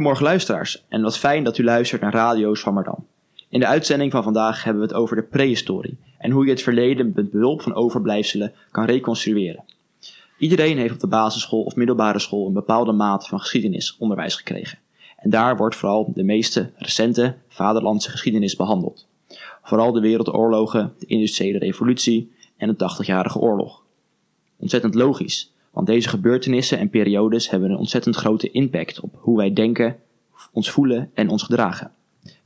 Goedemorgen luisteraars en wat fijn dat u luistert naar Radio Swammerdam. In de uitzending van vandaag hebben we het over de prehistorie en hoe je het verleden met behulp van overblijfselen kan reconstrueren. Iedereen heeft op de basisschool of middelbare school een bepaalde mate van geschiedenisonderwijs gekregen. En daar wordt vooral de meeste recente vaderlandse geschiedenis behandeld. Vooral de wereldoorlogen, de industriële revolutie en de 80-jarige oorlog. Ontzettend logisch, want deze gebeurtenissen en periodes hebben een ontzettend grote impact op hoe wij denken, ons voelen en ons gedragen.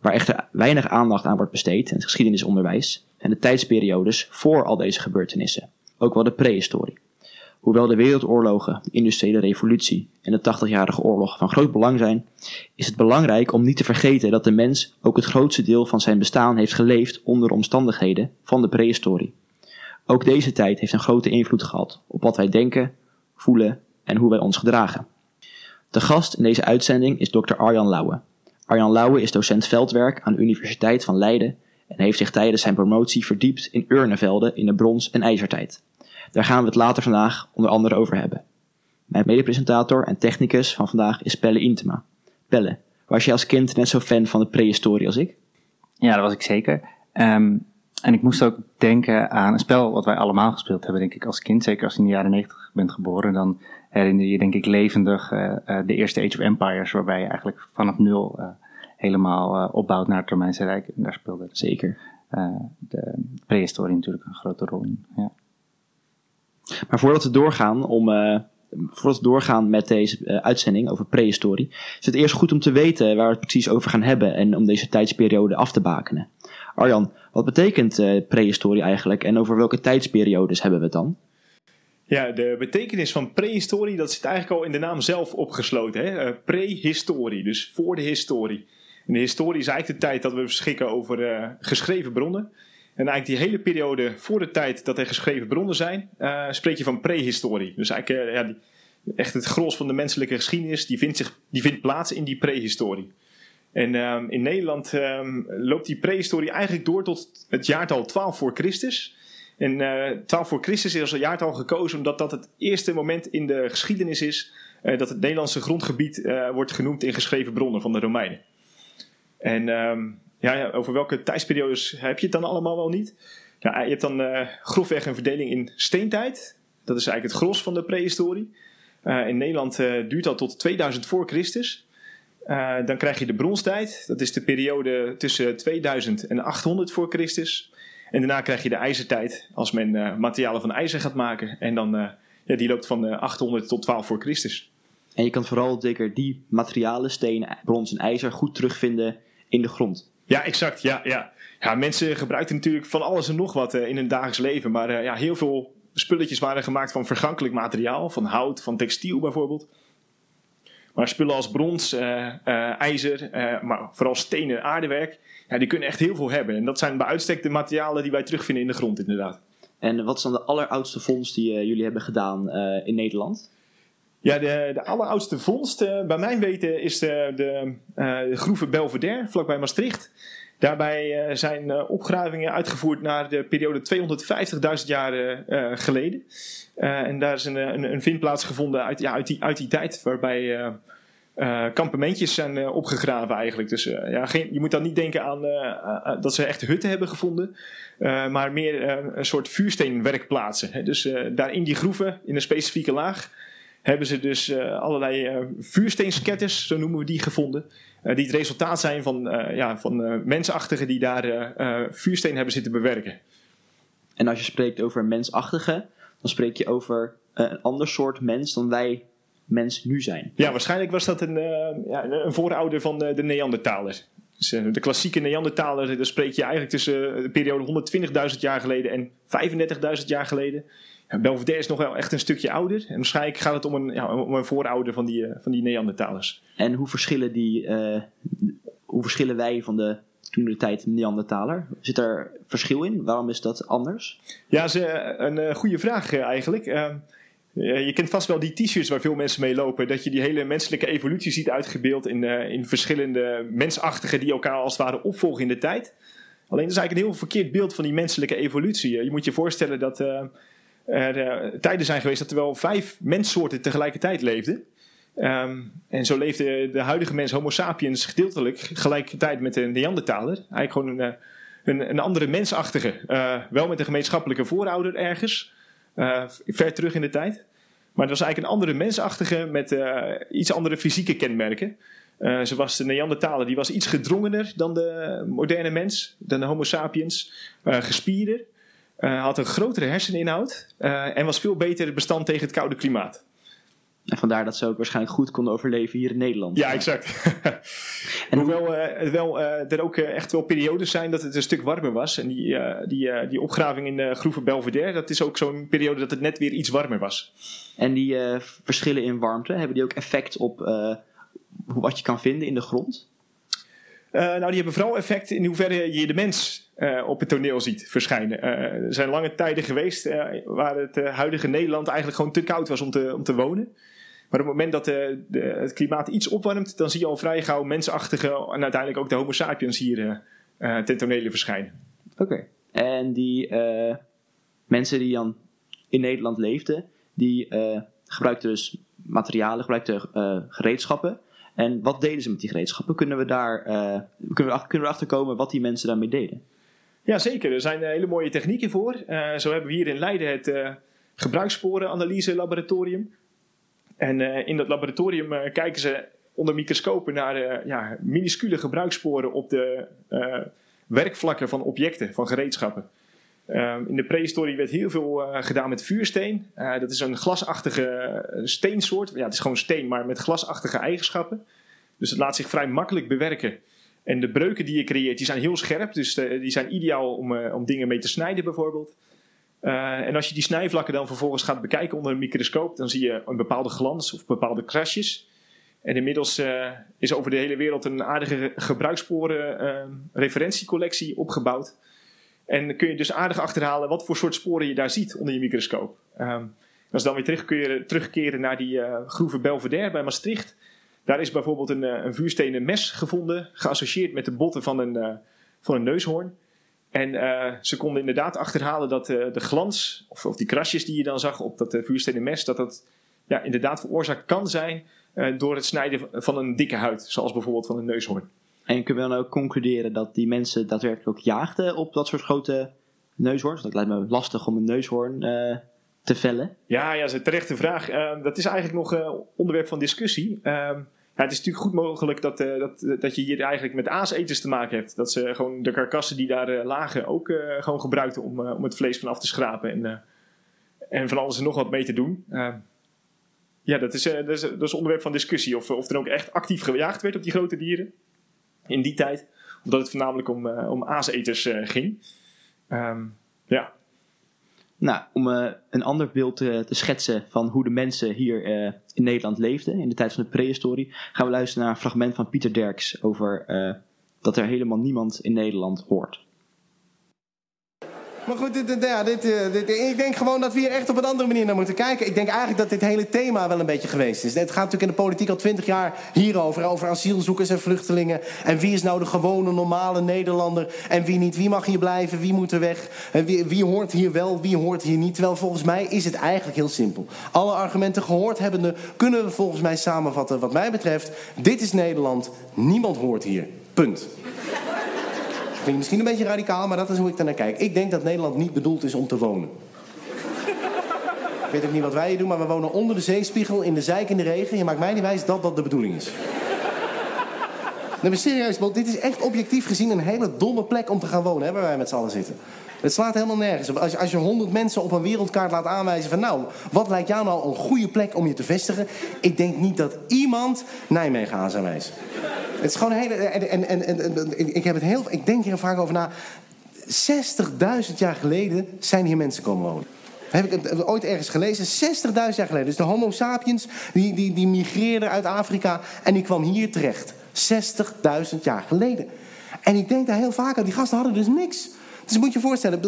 Waar echter weinig aandacht aan wordt besteed in het geschiedenisonderwijs zijn de tijdsperiodes voor al deze gebeurtenissen, ook wel de prehistorie. Hoewel de wereldoorlogen, de industriële revolutie en de 80-jarige oorlog van groot belang zijn, is het belangrijk om niet te vergeten dat de mens ook het grootste deel van zijn bestaan heeft geleefd onder omstandigheden van de prehistorie. Ook deze tijd heeft een grote invloed gehad op wat wij denken, voelen en hoe wij ons gedragen. De gast in deze uitzending is Dr. Arjan Lauwe. Arjan Lauwe is docent veldwerk aan de Universiteit van Leiden en heeft zich tijdens zijn promotie verdiept in urnenvelden in de brons- en ijzertijd. Daar gaan we het later vandaag onder andere over hebben. Mijn medepresentator en technicus van vandaag is Pelle Intema. Pelle, was je als kind net zo fan van de prehistorie als ik? Ja, dat was ik zeker. Ehm, en ik moest ook denken aan een spel wat wij allemaal gespeeld hebben, denk ik, als kind. Zeker als je in de jaren 90 bent geboren, dan herinner je denk ik levendig uh, uh, de eerste Age of Empires, waarbij je eigenlijk vanaf nul uh, helemaal opbouwt naar het Romeinse Rijk. En daar speelde Zeker. de prehistorie natuurlijk een grote rol in. Ja. Maar voordat we doorgaan om voordat we doorgaan met deze uh, uitzending over prehistorie, is het eerst goed om te weten waar we het precies over gaan hebben en om deze tijdsperiode af te bakenen. Arjan, wat betekent uh, prehistorie eigenlijk en over welke tijdsperiodes hebben we het dan? Ja, de betekenis van prehistorie, dat zit eigenlijk al in de naam zelf opgesloten. Uh, prehistorie, dus voor de historie. De historie is eigenlijk de tijd dat we beschikken over uh, geschreven bronnen. En eigenlijk die hele periode voor de tijd dat er geschreven bronnen zijn, spreek je van prehistorie. Dus eigenlijk ja, die, echt het gros van de menselijke geschiedenis, die vindt, zich, die vindt plaats in die prehistorie. En um, in Nederland um, loopt die prehistorie eigenlijk door tot het jaartal 12 voor Christus. En uh, 12 voor Christus is als jaartal gekozen omdat dat het eerste moment in de geschiedenis is uh, dat het Nederlandse grondgebied uh, wordt genoemd in geschreven bronnen van de Romeinen. En um, ja, over welke tijdsperiodes heb je het dan allemaal wel niet? Ja, je hebt dan grofweg een verdeling in steentijd. Dat is eigenlijk het gros van de prehistorie. In Nederland duurt dat tot 2000 voor Christus. Dan krijg je de bronstijd. Dat is de periode tussen 2000 en 800 voor Christus. En daarna krijg je de ijzertijd, als men materialen van ijzer gaat maken. En dan, ja, die loopt van 800 tot 12 voor Christus. En je kan vooral zeker die materialen, steen, brons en ijzer, goed terugvinden in de grond. Ja, exact. Ja, ja. ja, mensen gebruiken natuurlijk van alles en nog wat in hun dagelijks leven. Maar ja, heel veel spulletjes waren gemaakt van vergankelijk materiaal. Van hout, van textiel bijvoorbeeld. Maar spullen als brons, uh, ijzer, maar vooral stenen en aardewerk. Ja, die kunnen echt heel veel hebben. En dat zijn bij uitstek de materialen die wij terugvinden in de grond inderdaad. En wat is dan de alleroudste vondst die jullie hebben gedaan in Nederland? Ja, de, de alleroudste vondst, uh, bij mijn weten, is de, de, de groeve Belvedere, vlakbij Maastricht. Daarbij uh, zijn opgravingen uitgevoerd naar de periode 250.000 jaar geleden. en daar is een, een, een, vindplaats gevonden uit, ja, uit, die, uit die tijd, waarbij kampementjes zijn opgegraven eigenlijk. Dus ja, geen, je moet dan niet denken aan dat ze echt hutten hebben gevonden, maar meer een soort vuursteenwerkplaatsen. Hè? Dus daar in die groeven, in een specifieke laag hebben ze dus uh, allerlei uh, vuursteensketters, zo noemen we die, gevonden. Uh, die het resultaat zijn van, ja, van mensachtigen die daar vuursteen hebben zitten bewerken. En als je spreekt over mensachtigen, dan spreek je over een ander soort mens dan wij mens nu zijn. Ja, waarschijnlijk was dat een, ja, een voorouder van de, de Neandertaler. Dus, de klassieke Neandertaler, daar spreek je eigenlijk tussen de periode 120.000 jaar geleden en 35.000 jaar geleden. Belvedere is nog wel echt een stukje ouder. En waarschijnlijk gaat het om een, ja, om een voorouder van die, van die Neandertalers. En hoe verschillen, die, uh, hoe verschillen wij van de toen de tijd Neandertaler? Zit er verschil in? Waarom is dat anders? Ja, is een uh, goede vraag eigenlijk. je kent vast wel die t-shirts waar veel mensen mee lopen. Dat je die hele menselijke evolutie ziet uitgebeeld in, in verschillende mensachtigen die elkaar als het ware opvolgen in de tijd. Alleen dat is eigenlijk een heel verkeerd beeld van die menselijke evolutie. Je moet je voorstellen dat er tijden zijn geweest dat er wel vijf menssoorten tegelijkertijd leefden. Ehm, en zo leefde de huidige mens, Homo sapiens, gedeeltelijk gelijkertijd met de Neandertaler. Eigenlijk gewoon een, een, een andere mensachtige. wel met een gemeenschappelijke voorouder ergens, ver terug in de tijd. Maar het was eigenlijk een andere mensachtige met iets andere fysieke kenmerken. Zo was de Neandertaler, die was iets gedrongener dan de moderne mens, dan de Homo sapiens. Gespierder, uh, had een grotere herseninhoud en was veel beter bestand tegen het koude klimaat. En vandaar dat ze ook waarschijnlijk goed konden overleven hier in Nederland. Ja, exact. en Hoewel wel, er ook echt wel periodes zijn dat het een stuk warmer was. En die, die, die opgraving in de Groeve Belvedere, dat is ook zo'n periode dat het net weer iets warmer was. En die verschillen in warmte, hebben die ook effect op wat je kan vinden in de grond? Uh, nou, die hebben vooral effect in hoeverre je de mens uh, op het toneel ziet verschijnen. Uh, er zijn lange tijden geweest waar het huidige Nederland eigenlijk gewoon te koud was om te, om te wonen. Maar op het moment dat het klimaat iets opwarmt, dan zie je al vrij gauw mensachtige en uiteindelijk ook de Homo sapiens hier ten tonele verschijnen. Oké. En die mensen die dan in Nederland leefden, die gebruikten dus materialen, gebruikten gereedschappen. En wat deden ze met die gereedschappen? Kunnen we daar uh, kunnen we, kunnen we wat die mensen daarmee deden? Ja, zeker. Er zijn hele mooie technieken voor. Uh, zo hebben we hier in Leiden het uh, gebruikssporenanalyse laboratorium. En in dat laboratorium kijken ze onder microscopen naar ja, minuscule gebruikssporen op de werkvlakken van objecten, van gereedschappen. Um, in de prehistorie werd heel veel uh, gedaan met vuursteen. Uh, dat is een glasachtige steensoort. Ja, het is gewoon steen, maar met glasachtige eigenschappen. Dus het laat zich vrij makkelijk bewerken. En de breuken die je creëert, die zijn heel scherp. Dus die zijn ideaal om, om dingen mee te snijden bijvoorbeeld. en als je die snijvlakken dan vervolgens gaat bekijken onder een microscoop, dan zie je een bepaalde glans of bepaalde krasjes. En inmiddels is over de hele wereld een aardige gebruikssporen referentiecollectie opgebouwd. En kun je dus aardig achterhalen wat voor soort sporen je daar ziet onder je microscoop. Um, als dan weer terugkeren, terugkeren naar die uh, groeve Belvedere bij Maastricht. Daar is bijvoorbeeld een, uh, een vuurstenen mes gevonden, geassocieerd met de botten van een, uh, van een neushoorn. En ze konden inderdaad achterhalen dat de glans, of, of, die krasjes die je dan zag op dat vuurstenen mes, dat dat ja, inderdaad veroorzaakt kan zijn door het snijden van een dikke huid, zoals bijvoorbeeld van een neushoorn. En kunnen we dan ook concluderen dat die mensen daadwerkelijk ook jaagden op dat soort grote neushoorns? Dat lijkt me lastig om een neushoorn uh, te vellen. Ja, ja, dat is een terechte vraag. Uh, dat is eigenlijk nog uh, onderwerp van discussie. Uh, ja, het is natuurlijk goed mogelijk dat, dat, dat je hier eigenlijk met aaseters te maken hebt. Dat ze gewoon de karkassen die daar lagen ook gewoon gebruikten om, om het vlees van af te schrapen. En, en van alles en nog wat mee te doen. ja, dat is, dat, is, dat is onderwerp van discussie. Of, of er ook echt actief gejaagd werd op die grote dieren in die tijd. Omdat het voornamelijk om, uh, om aaseters uh, ging. Um, ja. Nou, om uh, een ander beeld te, te, schetsen van hoe de mensen hier in Nederland leefden in de tijd van de prehistorie, gaan we luisteren naar een fragment van Pieter Derks over dat er helemaal niemand in Nederland hoort. Maar goed, dit, eh, dit, ik denk gewoon dat we hier echt op een andere manier naar moeten kijken. Ik denk eigenlijk dat dit hele thema wel een beetje geweest is. Het gaat natuurlijk in de politiek al twintig jaar hierover. Over asielzoekers en vluchtelingen. En wie is nou de gewone, normale Nederlander en wie niet. Wie mag hier blijven, wie moet er weg. En wie, wie hoort hier wel, wie hoort hier niet. Terwijl volgens mij is het eigenlijk heel simpel. Alle argumenten gehoord hebbende kunnen we volgens mij samenvatten wat mij betreft. Dit is Nederland, niemand hoort hier. Punt. Klinkt misschien een beetje radicaal, maar dat is hoe ik naar kijk. Ik denk dat Nederland niet bedoeld is om te wonen. ik weet ook niet wat wij hier doen, maar we wonen onder de zeespiegel in de zijk in de regen. Je maakt mij niet wijs dat dat de bedoeling is. Nee, maar serieus, want dit is echt objectief gezien een hele domme plek om te gaan wonen, hè, waar wij met z'n allen zitten. Het slaat helemaal nergens op. Als je, als je 100 mensen op een wereldkaart laat aanwijzen van nou, wat lijkt jou nou een goede plek om je te vestigen? Ik denk niet dat iemand Nijmegen aan zou wijzen. Het is gewoon een hele. En, en, en, en, ik heb het heel. Ik denk hier vaak over na. 60.000 jaar geleden zijn hier mensen komen wonen. Heb ik het ooit ergens gelezen? 60.000 jaar geleden. Dus de Homo sapiens die, die, die migreerde uit Afrika en die kwam hier terecht. 60.000 jaar geleden. En ik denk daar heel vaak aan. Die gasten hadden dus niks. Dus moet je je voorstellen,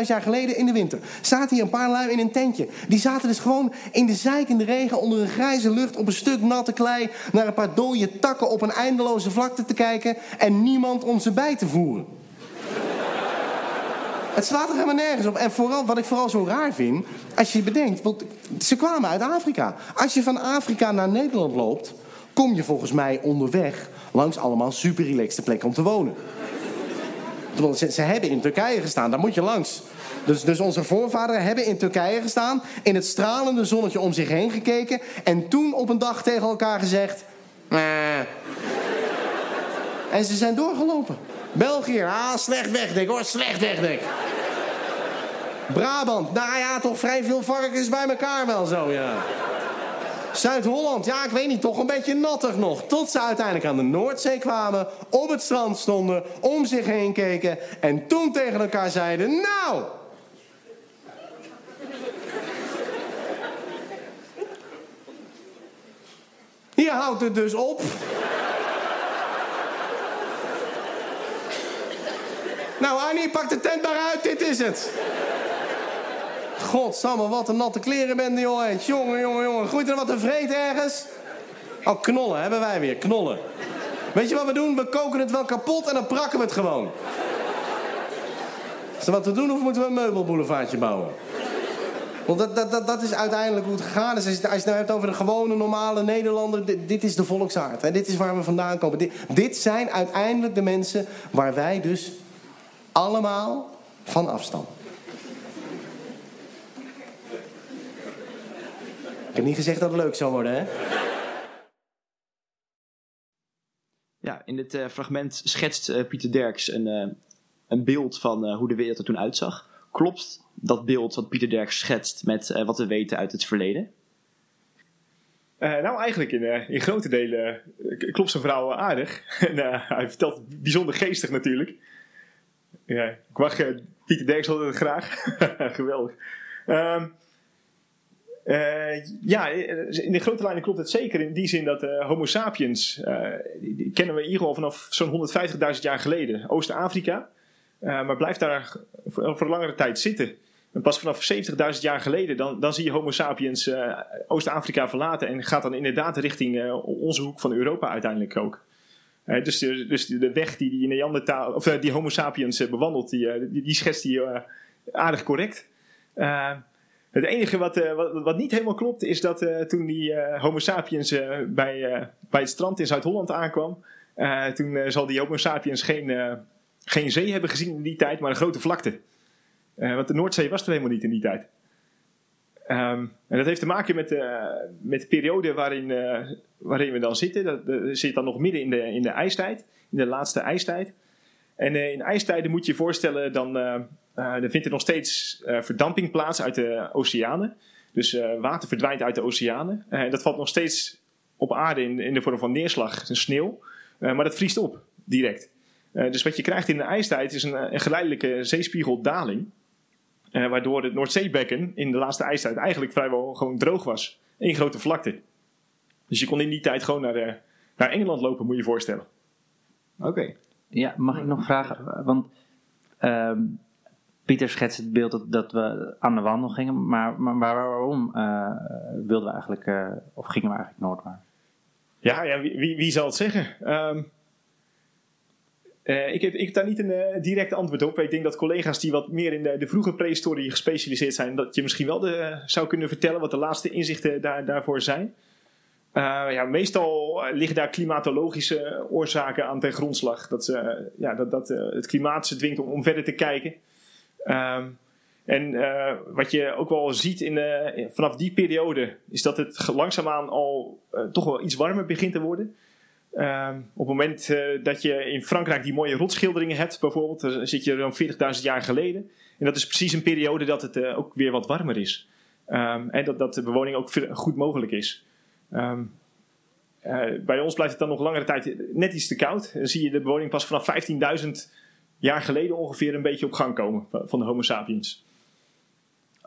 60.000 jaar geleden in de winter zaten hier een paar lui in een tentje. Die zaten dus gewoon in de zijkende regen onder een grijze lucht op een stuk natte klei naar een paar dode takken op een eindeloze vlakte te kijken en niemand om ze bij te voeren. Het slaat er helemaal nergens op. En vooral, wat ik vooral zo raar vind, als je bedenkt, want ze kwamen uit Afrika. Als je van Afrika naar Nederland loopt, kom je volgens mij onderweg langs allemaal super relaxte plekken om te wonen. Ze, hebben in Turkije gestaan, daar moet je langs. Dus, dus onze voorvaderen hebben in Turkije gestaan, in het stralende zonnetje om zich heen gekeken en toen op een dag tegen elkaar gezegd. En ze zijn doorgelopen. België, ah, slecht wegdek hoor, slecht wegdek. Brabant, nou ja, toch vrij veel varkens bij elkaar wel zo, ja. Zuid-Holland, ja, ik weet niet, toch een beetje nattig nog. Tot ze uiteindelijk aan de Noordzee kwamen, op het strand stonden, om zich heen keken... en toen tegen elkaar zeiden, nou... Hier houdt het dus op. Nou, Annie, pak de tent maar uit, dit is het. Godsamme, wat een natte kleren bent joh. En Jongen, jongen, jongen. Groeit er wat te vreten ergens? Oh, knollen hebben wij weer, knollen. Weet je wat we doen? We koken het wel kapot en dan prakken we het gewoon. Is er wat te doen of moeten we een meubelboulevardje bouwen? Want dat, dat, dat, dat is uiteindelijk hoe het gegaan is. Als je, het nou hebt over de gewone, normale Nederlander... Dit, is de volksaard. Hè? Dit is waar we vandaan komen. Dit, dit zijn uiteindelijk de mensen waar wij dus allemaal van afstammen. Ik heb niet gezegd dat het leuk zou worden, hè? Ja, in dit eh, fragment schetst eh, Pieter Derks een, eh, een beeld van eh, hoe de wereld er toen uitzag. Klopt dat beeld wat Pieter Derks schetst met eh, wat we weten uit het verleden? Eh, nou, eigenlijk in, eh, in grote delen klopt zijn verhaal aardig. en, eh, hij vertelt bijzonder geestig natuurlijk. Ja, ik mag eh, Pieter Derks altijd graag. Geweldig. Ehm, eh, ja, in de grote lijnen klopt het zeker. In die zin dat eh, Homo sapiens, eh, die, kennen we in ieder geval vanaf zo'n 150.000 jaar geleden. Oost-Afrika. Eh, maar blijft daar voor, een langere tijd zitten. En pas vanaf 70.000 jaar geleden, dan, dan zie je Homo sapiens eh, Oost-Afrika verlaten. En gaat dan inderdaad richting eh, onze hoek van Europa uiteindelijk ook. Eh, dus, de, dus de weg die die, Neandertaal, of, eh, die Homo sapiens eh, bewandelt, die, eh, die, die schetst die eh, aardig correct. Het enige wat, eh, wat, wat niet helemaal klopt, is dat eh, toen die eh, Homo sapiens bij, bij het strand in Zuid-Holland aankwam, toen zal die Homo sapiens geen, geen zee hebben gezien in die tijd, maar een grote vlakte. Want de Noordzee was er helemaal niet in die tijd. Ehm, en dat heeft te maken met, met de periode waarin, waarin we dan zitten. Dat, zit dan nog midden in de, in de ijstijd, in de laatste ijstijd. En in ijstijden moet je je voorstellen, dan, er vindt er nog steeds eh, verdamping plaats uit de oceanen. Dus eh, water verdwijnt uit de oceanen. Eh, dat valt nog steeds op aarde in, in de vorm van neerslag, en sneeuw. Eh, maar dat vriest op, direct. Eh, dus wat je krijgt in de ijstijd is een, een geleidelijke zeespiegeldaling. Eh, waardoor het Noordzeebekken in de laatste ijstijd eigenlijk vrijwel gewoon droog was. Eén grote vlakte. Dus je kon in die tijd gewoon naar, eh, naar Engeland lopen, moet je je voorstellen. Oké. Ja, mag ik nog vragen? Want ehm, Pieter schetst het beeld dat, dat we aan de wandel gingen, maar, maar, waarom eh, wilden we eigenlijk, eh, of gingen we eigenlijk noordwaarts? Ja, ja wie, wie, zal het zeggen? Ehm, eh, ik, heb, ik heb daar niet een direct antwoord op. Ik denk dat collega's die wat meer in de, de vroege prehistorie gespecialiseerd zijn, dat je misschien wel de, zou kunnen vertellen wat de laatste inzichten daar, daarvoor zijn. Ja, meestal liggen daar klimatologische oorzaken aan ten grondslag. Dat, ze, ja, dat, dat het klimaat ze dwingt om, om verder te kijken. Ehm, en eh, wat je ook wel ziet in de, vanaf die periode, is dat het langzaamaan al eh, toch wel iets warmer begint te worden. Ehm, op het moment eh, dat je in Frankrijk die mooie rotschilderingen hebt, bijvoorbeeld, dan zit je zo'n 40.000 jaar geleden. En dat is precies een periode dat het ook weer wat warmer is. Ehm, en dat, dat de bewoning ook goed mogelijk is. Bij ons blijft het dan nog langere tijd net iets te koud. Dan zie je de bewoning pas vanaf 15.000 jaar geleden ongeveer een beetje op gang komen van de Homo sapiens.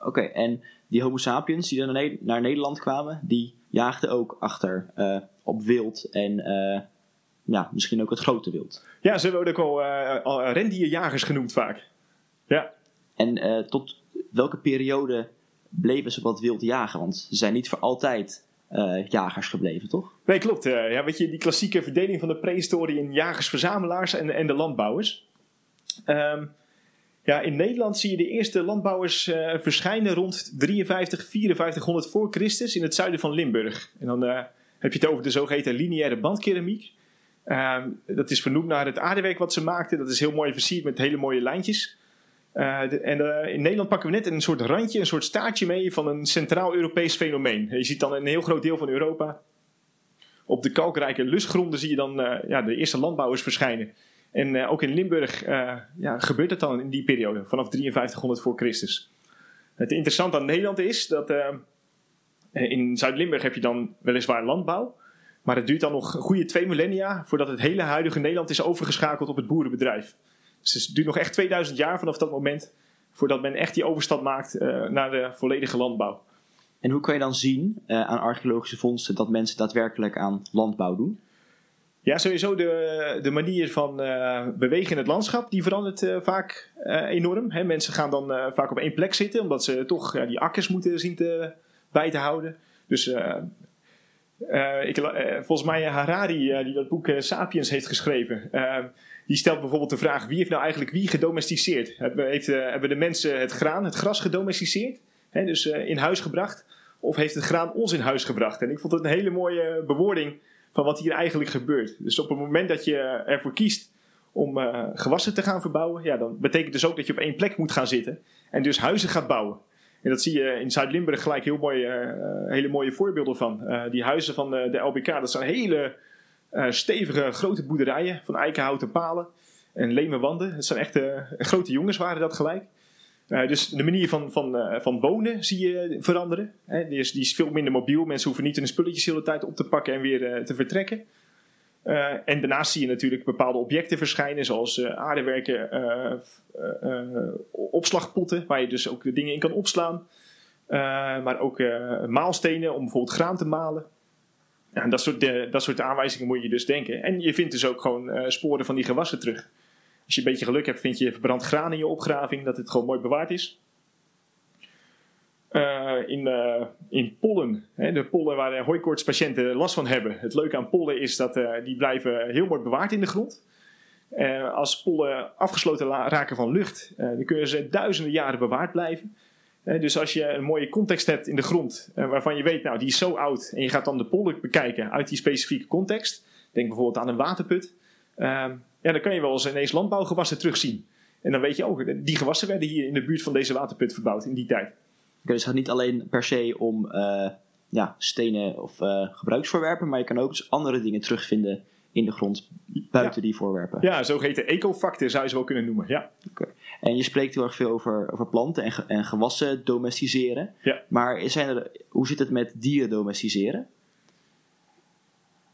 Oké, en die Homo sapiens die dan naar, Ne- naar Nederland kwamen, die jaagden ook achter eh, op wild en eh, ja, misschien ook het grote wild. Ja, ze worden ook wel eh, al rendierjagers genoemd vaak. Ja. En tot welke periode bleven ze dat wild jagen? Want ze zijn niet voor altijd jagers gebleven, toch? Nee, klopt. ja, weet je, die klassieke verdeling van de prehistorie in jagers-verzamelaars en, en de landbouwers. Ehm, Ja, in Nederland zie je de eerste landbouwers eh, verschijnen rond 53, 5400 voor Christus in het zuiden van Limburg. En dan eh, heb je het over de zogeheten lineaire bandkeramiek. Ehm, dat is vernoemd naar het aardewerk wat ze maakten. Dat is heel mooi versierd met hele mooie lijntjes. Eh, en in Nederland pakken we net een soort randje, een soort staartje mee van een Centraal-Europees fenomeen. Je ziet dan een heel groot deel van Europa. Op de kalkrijke lustgronden zie je dan ja, de eerste landbouwers verschijnen. En eh, ook in Limburg eh, ja, gebeurt het dan in die periode, vanaf 5300 voor Christus. Het interessante aan Nederland is dat eh, in Zuid-Limburg heb je dan weliswaar landbouw. Maar het duurt dan nog een goede twee millennia voordat het hele huidige Nederland is overgeschakeld op het boerenbedrijf. Dus het duurt nog echt 2000 jaar vanaf dat moment voordat men echt die overstap maakt naar de volledige landbouw. En hoe kan je dan zien aan archeologische vondsten dat mensen daadwerkelijk aan landbouw doen? Ja, sowieso de, de manier van eh, bewegen in het landschap, die verandert eh, vaak eh, enorm. Mensen gaan dan vaak op één plek zitten, omdat ze toch die akkers moeten zien te, bij te houden. Dus ik, volgens mij Harari, die dat boek Sapiens heeft geschreven, die stelt bijvoorbeeld de vraag, wie heeft nou eigenlijk wie gedomesticeerd? Hebben, de mensen het graan, het gras gedomesticeerd? Dus in huis gebracht? Of heeft het graan ons in huis gebracht? En ik vond het een hele mooie bewoording van wat hier eigenlijk gebeurt. Dus op het moment dat je ervoor kiest om eh, gewassen te gaan verbouwen, ja, dan betekent dus ook dat je op één plek moet gaan zitten en dus huizen gaat bouwen. En dat zie je in Zuid-Limburg gelijk heel mooie, eh, hele mooie voorbeelden van. Eh, die huizen van eh, de LBK, dat zijn hele stevige grote boerderijen van eikenhouten palen en leme wanden. Het zijn echt grote jongens waren dat gelijk. Eh, dus de manier van, van, eh, van wonen zie je veranderen. Hè, die, is, die is veel minder mobiel. Mensen hoeven niet hun spulletjes de hele tijd op te pakken en weer eh, te vertrekken. En daarnaast zie je natuurlijk bepaalde objecten verschijnen, zoals aardewerken, opslagpotten, waar je dus ook dingen in kan opslaan. Maar ook maalstenen om bijvoorbeeld graan te malen. Ja, dat, soort, dat soort aanwijzingen moet je dus denken. En je vindt dus ook gewoon sporen van die gewassen terug. Als je een beetje geluk hebt, vind je verbrand graan in je opgraving, dat het gewoon mooi bewaard is. Eh, in, eh, in pollen, hè, de pollen waar de hooikoortspatiënten last van hebben. Het leuke aan pollen is dat eh, die blijven heel mooi bewaard in de grond. Als pollen afgesloten raken van lucht, dan kunnen ze duizenden jaren bewaard blijven. Dus als je een mooie context hebt in de grond, waarvan je weet, nou die is zo oud, en je gaat dan de pollen bekijken uit die specifieke context, denk bijvoorbeeld aan een waterput, ehm, ja, dan kan je wel eens ineens landbouwgewassen terugzien. En dan weet je ook, die gewassen werden hier in de buurt van deze waterput verbouwd in die tijd. Dus het gaat niet alleen per se om eh, ja, stenen of eh, gebruiksvoorwerpen, maar je kan ook dus andere dingen terugvinden in de grond buiten die voorwerpen. Ja, zogeheten ecofacten zou je ze wel kunnen noemen. Ja. En je spreekt heel erg veel over, over planten en, ge- en gewassen domesticeren. Ja. Maar zijn er, hoe zit het met dieren domesticeren?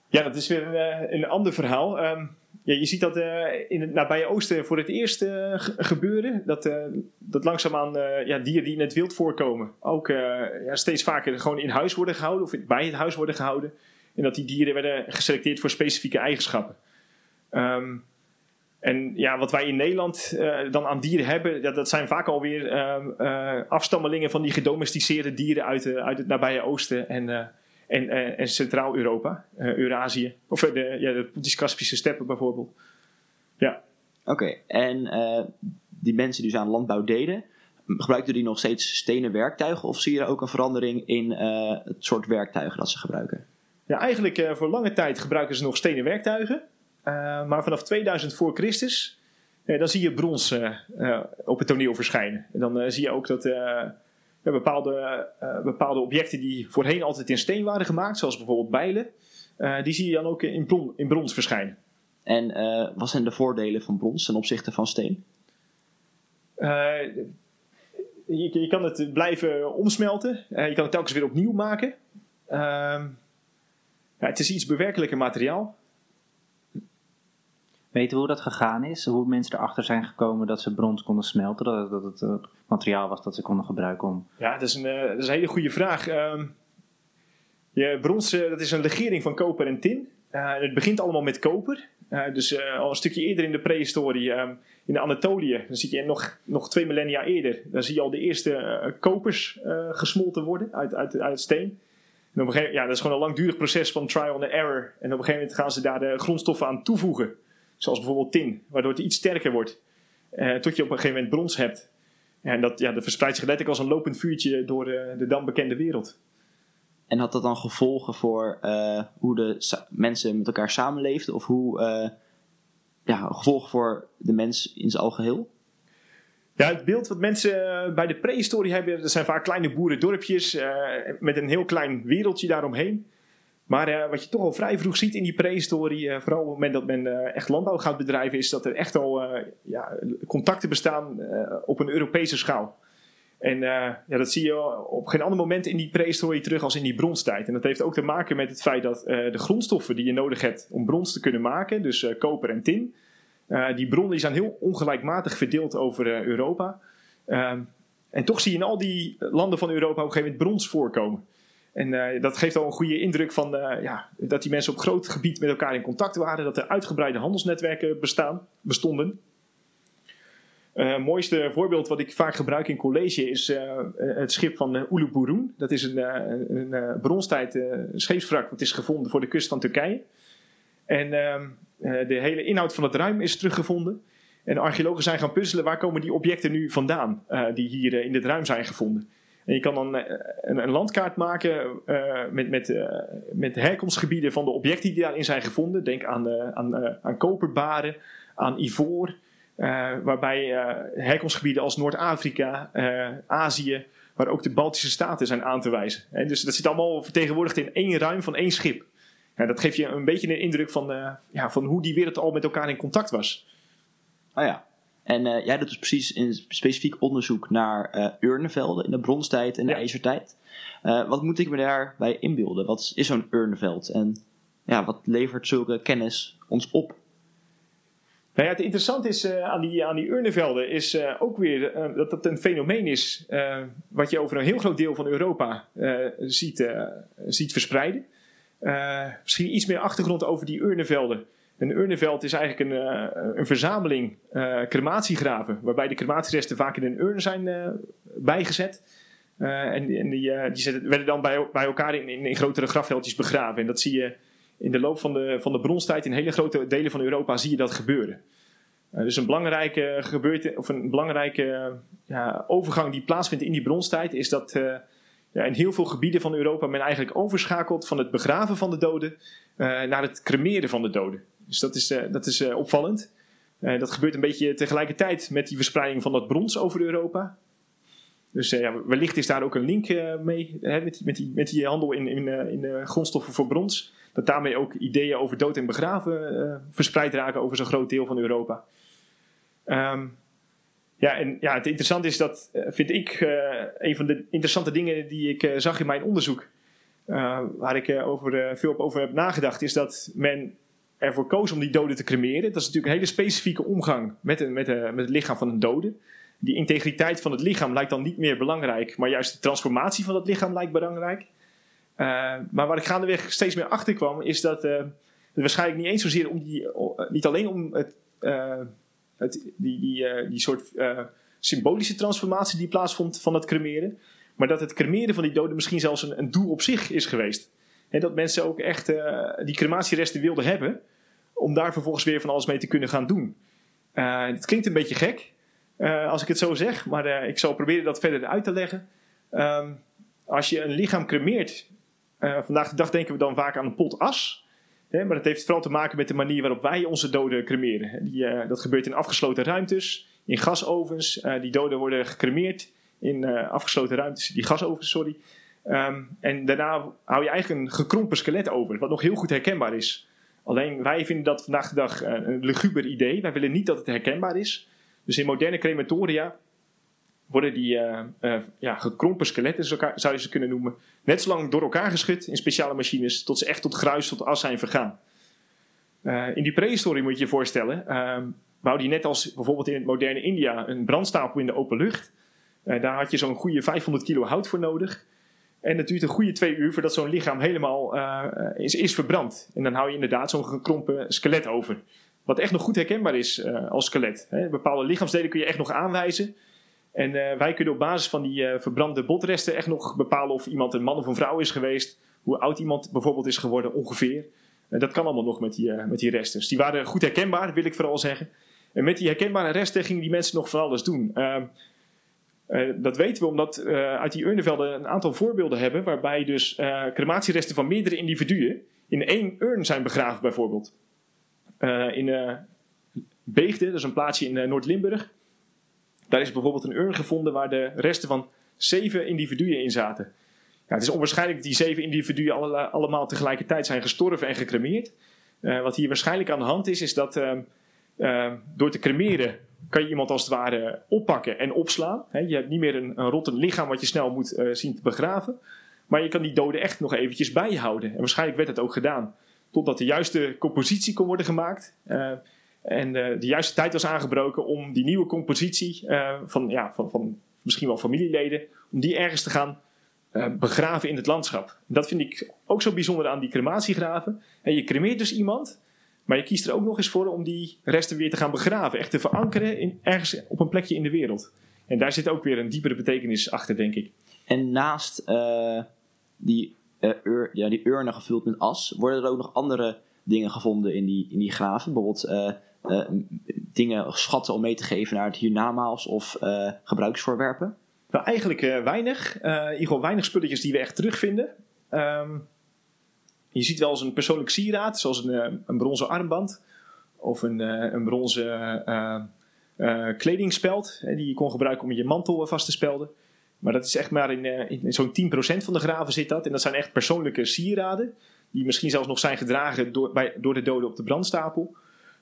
Ja, dat is weer een, eh, een ander verhaal. Ehm, ja, je ziet dat eh, in het nabije oosten voor het eerst ge- gebeuren. Dat, eh, dat langzaamaan ja, dieren die in het wild voorkomen ook ja, steeds vaker gewoon in huis worden gehouden of bij het huis worden gehouden. En dat die dieren werden geselecteerd voor specifieke eigenschappen. Ehm, en ja, wat wij in Nederland dan aan dieren hebben, dat, dat zijn vaak alweer ehm, eh, afstammelingen van die gedomesticeerde dieren uit, uit het nabije oosten en, en, eh, en Centraal-Europa, eh, Eurasië. Of eh, de, ja, de Pontisch-Kaspische steppen bijvoorbeeld. Ja. Oké, en die mensen die dus aan landbouw deden, gebruikten die nog steeds stenen werktuigen? Of zie je er ook een verandering in het soort werktuigen dat ze gebruiken? Ja, eigenlijk voor lange tijd gebruiken ze nog stenen werktuigen. Maar vanaf 2000 voor Christus, dan zie je brons op het toneel verschijnen. En dan zie je ook dat ja, bepaalde, eh, bepaalde objecten die voorheen altijd in steen waren gemaakt, zoals bijvoorbeeld bijlen, eh, die zie je dan ook in, bron- in brons verschijnen. En eh, wat zijn de voordelen van brons ten opzichte van steen? Je, je kan het blijven omsmelten. Je kan het telkens weer opnieuw maken. Ehm, ja, het is iets bewerkelijker materiaal. Weten we hoe dat gegaan is? Hoe mensen erachter zijn gekomen dat ze brons konden smelten? Dat, dat het eh, materiaal was dat ze konden gebruiken om... Ja, dat is een, eh, is een hele goede vraag. Ja, brons, eh, dat is een legering van koper en tin. Het begint allemaal met koper. Dus al een stukje eerder in de prehistorie, ehm, in de Anatolië, dan zie je nog, nog twee millennia eerder, dan zie je al de eerste kopers gesmolten worden uit, uit, uit steen. En op een gegeven, ja, dat is gewoon een langdurig proces van trial and error. En op een gegeven moment gaan ze daar de grondstoffen aan toevoegen. Zoals bijvoorbeeld tin, waardoor het iets sterker wordt. eh, tot je op een gegeven moment brons hebt. En dat, ja, dat verspreidt zich letterlijk als een lopend vuurtje door de, de dan bekende wereld. En had dat dan gevolgen voor eh, hoe de mensen met elkaar samenleefden? Of hoe, eh, ja, gevolgen voor de mens in zijn algeheel? Ja, het beeld wat mensen eh, bij de prehistorie hebben, dat zijn vaak kleine boerendorpjes eh, met een heel klein wereldje daaromheen. Maar eh, wat je toch al vrij vroeg ziet in die prehistorie, eh, vooral op het moment dat men eh, echt landbouw gaat bedrijven, is dat er echt al ja, contacten bestaan op een Europese schaal. En ja, dat zie je op geen ander moment in die prehistorie terug als in die bronstijd. En dat heeft ook te maken met het feit dat de grondstoffen die je nodig hebt om brons te kunnen maken, dus koper en tin, die bronnen zijn heel ongelijkmatig verdeeld over Europa. Ehm, en toch zie je in al die landen van Europa op een gegeven moment brons voorkomen. En eh, dat geeft al een goede indruk van eh, ja, dat die mensen op groot gebied met elkaar in contact waren. Dat er uitgebreide handelsnetwerken bestaan, bestonden. Eh, Het mooiste voorbeeld wat ik vaak gebruik in college is het schip van uh, Uluburun. Dat is een, een bronstijd scheepswrak dat is gevonden voor de kust van Turkije. En ehm, eh, de hele inhoud van het ruim is teruggevonden. En archeologen zijn gaan puzzelen waar komen die objecten nu vandaan die hier in dit ruim zijn gevonden. En je kan dan eh, een, een landkaart maken eh, met, met, eh, met herkomstgebieden van de objecten die daarin zijn gevonden. Denk aan, eh, aan, aan koperbaren, aan ivoor. waarbij herkomstgebieden als Noord-Afrika, Azië, maar ook de Baltische Staten zijn aan te wijzen. Dus dat zit allemaal vertegenwoordigd in één ruim van één schip. Dat geeft je een beetje een indruk van, ja, van hoe die wereld al met elkaar in contact was. Oh ja. En eh, jij doet dus precies in specifiek onderzoek naar eh, urnenvelden in de bronstijd en de Ja. ijzertijd. Eh, wat moet ik me daarbij inbeelden? Wat is- zo'n urnenveld? En ja, wat levert zulke kennis ons op? Nou ja, het interessante is aan, die, aan die urnenvelden is ook weer dat dat een fenomeen is wat je over een heel groot deel van Europa ziet, ziet verspreiden. Misschien iets meer achtergrond over die urnenvelden. Een urnenveld is eigenlijk een, eh, een verzameling eh, crematiegraven, waarbij de crematieresten vaak in een urn zijn eh, bijgezet. En die, die werden dan bij, bij elkaar in, in, grotere grafveldjes begraven. En dat zie je in de loop van de, van de bronstijd in hele grote delen van Europa zie je dat gebeuren. Dus een belangrijke gebeurte, of een belangrijke ja, overgang die plaatsvindt in die bronstijd, is dat ja, in heel veel gebieden van Europa men eigenlijk overschakelt van het begraven van de doden naar het cremeren van de doden. Dus dat is, eh, dat is eh, opvallend. Eh, dat gebeurt een beetje tegelijkertijd met die verspreiding van dat brons over Europa. Dus ja, wellicht is daar ook een link mee hè, met, die, met, die, met die handel in, in, in grondstoffen voor brons. Dat daarmee ook ideeën over dood en begraven verspreid raken over zo'n groot deel van Europa. Ehm, ja, en ja, het interessante is dat, vind ik, een van de interessante dingen die ik zag in mijn onderzoek, waar ik over, veel op over heb nagedacht, is dat men ervoor koos om die doden te cremeren. Dat is natuurlijk een hele specifieke omgang met, een, met, met het lichaam van een dode. Die integriteit van het lichaam lijkt dan niet meer belangrijk, maar juist de transformatie van het lichaam lijkt belangrijk. Eh, maar waar ik gaandeweg steeds meer achter kwam, is dat eh, het waarschijnlijk niet eens zozeer om die, eh, niet alleen om het, het, die, die, die soort symbolische transformatie die plaatsvond van het cremeren, maar dat het cremeren van die doden misschien zelfs een, een doel op zich is geweest. Dat mensen ook echt eh, die crematieresten wilden hebben, om daar vervolgens weer van alles mee te kunnen gaan doen. Eh, het klinkt een beetje gek, eh, als ik het zo zeg, maar ik zal proberen dat verder uit te leggen. Ehm, als je een lichaam cremeert, vandaag de dag denken we dan vaak aan een pot as. Hè, maar dat heeft vooral te maken met de manier waarop wij onze doden cremeren. Die, dat gebeurt in afgesloten ruimtes, in gasovens. Die doden worden gecremeerd in afgesloten ruimtes, die gasovens, sorry. Ehm, en daarna hou je eigenlijk een gekrompen skelet over, wat nog heel goed herkenbaar is. Alleen wij vinden dat vandaag de dag eh, een luguber idee. Wij willen niet dat het herkenbaar is. Dus in moderne crematoria worden die eh, eh, ja, gekrompen skeletten, zou je ze kunnen noemen, net zo lang door elkaar geschud in speciale machines, tot ze echt tot gruis, tot as zijn vergaan. In die prehistorie moet je je voorstellen, bouwde je net als bijvoorbeeld in het moderne India een brandstapel in de open lucht. Daar had je zo'n goede 500 kilo hout voor nodig. En het duurt een goede twee uur voordat zo'n lichaam helemaal eh, is, is verbrand. En dan hou je inderdaad zo'n gekrompen skelet over. Wat echt nog goed herkenbaar is eh, als skelet. Hè. Bepaalde lichaamsdelen kun je echt nog aanwijzen. En eh, wij kunnen op basis van die verbrande botresten echt nog bepalen of iemand een man of een vrouw is geweest. Hoe oud iemand bijvoorbeeld is geworden ongeveer. Dat kan allemaal nog met die, met die resten. Dus die waren goed herkenbaar, wil ik vooral zeggen. En met die herkenbare resten gingen die mensen nog van alles doen. Eh, dat weten we omdat uh, uit die urnenvelden een aantal voorbeelden hebben. waarbij dus uh, crematieresten van meerdere individuen in één urn zijn begraven, bijvoorbeeld. in Beegde, dat is een plaatsje in Noord-Limburg. Daar is bijvoorbeeld een urn gevonden waar de resten van zeven individuen in zaten. Ja, het is onwaarschijnlijk dat die zeven individuen alle, allemaal tegelijkertijd zijn gestorven en gecremeerd. wat hier waarschijnlijk aan de hand is, is dat door te cremeren kan je iemand als het ware oppakken en opslaan. je hebt niet meer een, een rottend lichaam wat je snel moet uh, zien te begraven. Maar je kan die doden echt nog eventjes bijhouden. En waarschijnlijk werd het ook gedaan. Totdat de juiste compositie kon worden gemaakt. Uh, en uh, de juiste tijd was aangebroken om die nieuwe compositie van, ja, van, van misschien wel familieleden, om die ergens te gaan begraven in het landschap. Dat vind ik ook zo bijzonder aan die crematiegraven. En je cremeert dus iemand maar je kiest er ook nog eens voor om die resten weer te gaan begraven. Echt te verankeren in, ergens op een plekje in de wereld. En daar zit ook weer een diepere betekenis achter, denk ik. En naast uh, die, uh, ur, ja, die urnen gevuld met as, worden er ook nog andere dingen gevonden in die, in die graven? Bijvoorbeeld uh, dingen, schatten om mee te geven naar het hiernamaals of gebruiksvoorwerpen? Nou, eigenlijk weinig. in ieder geval weinig spulletjes die we echt terugvinden. Um, je ziet wel eens een persoonlijk sieraad, zoals een, eh, een bronzen armband of een, eh, een bronzen uh, kledingspeld, die je kon gebruiken om je mantel vast te spelden. Maar dat is echt maar in, in zo'n 10% van de graven zit dat. En dat zijn echt persoonlijke sieraden, die misschien zelfs nog zijn gedragen door, bij, door de doden op de brandstapel.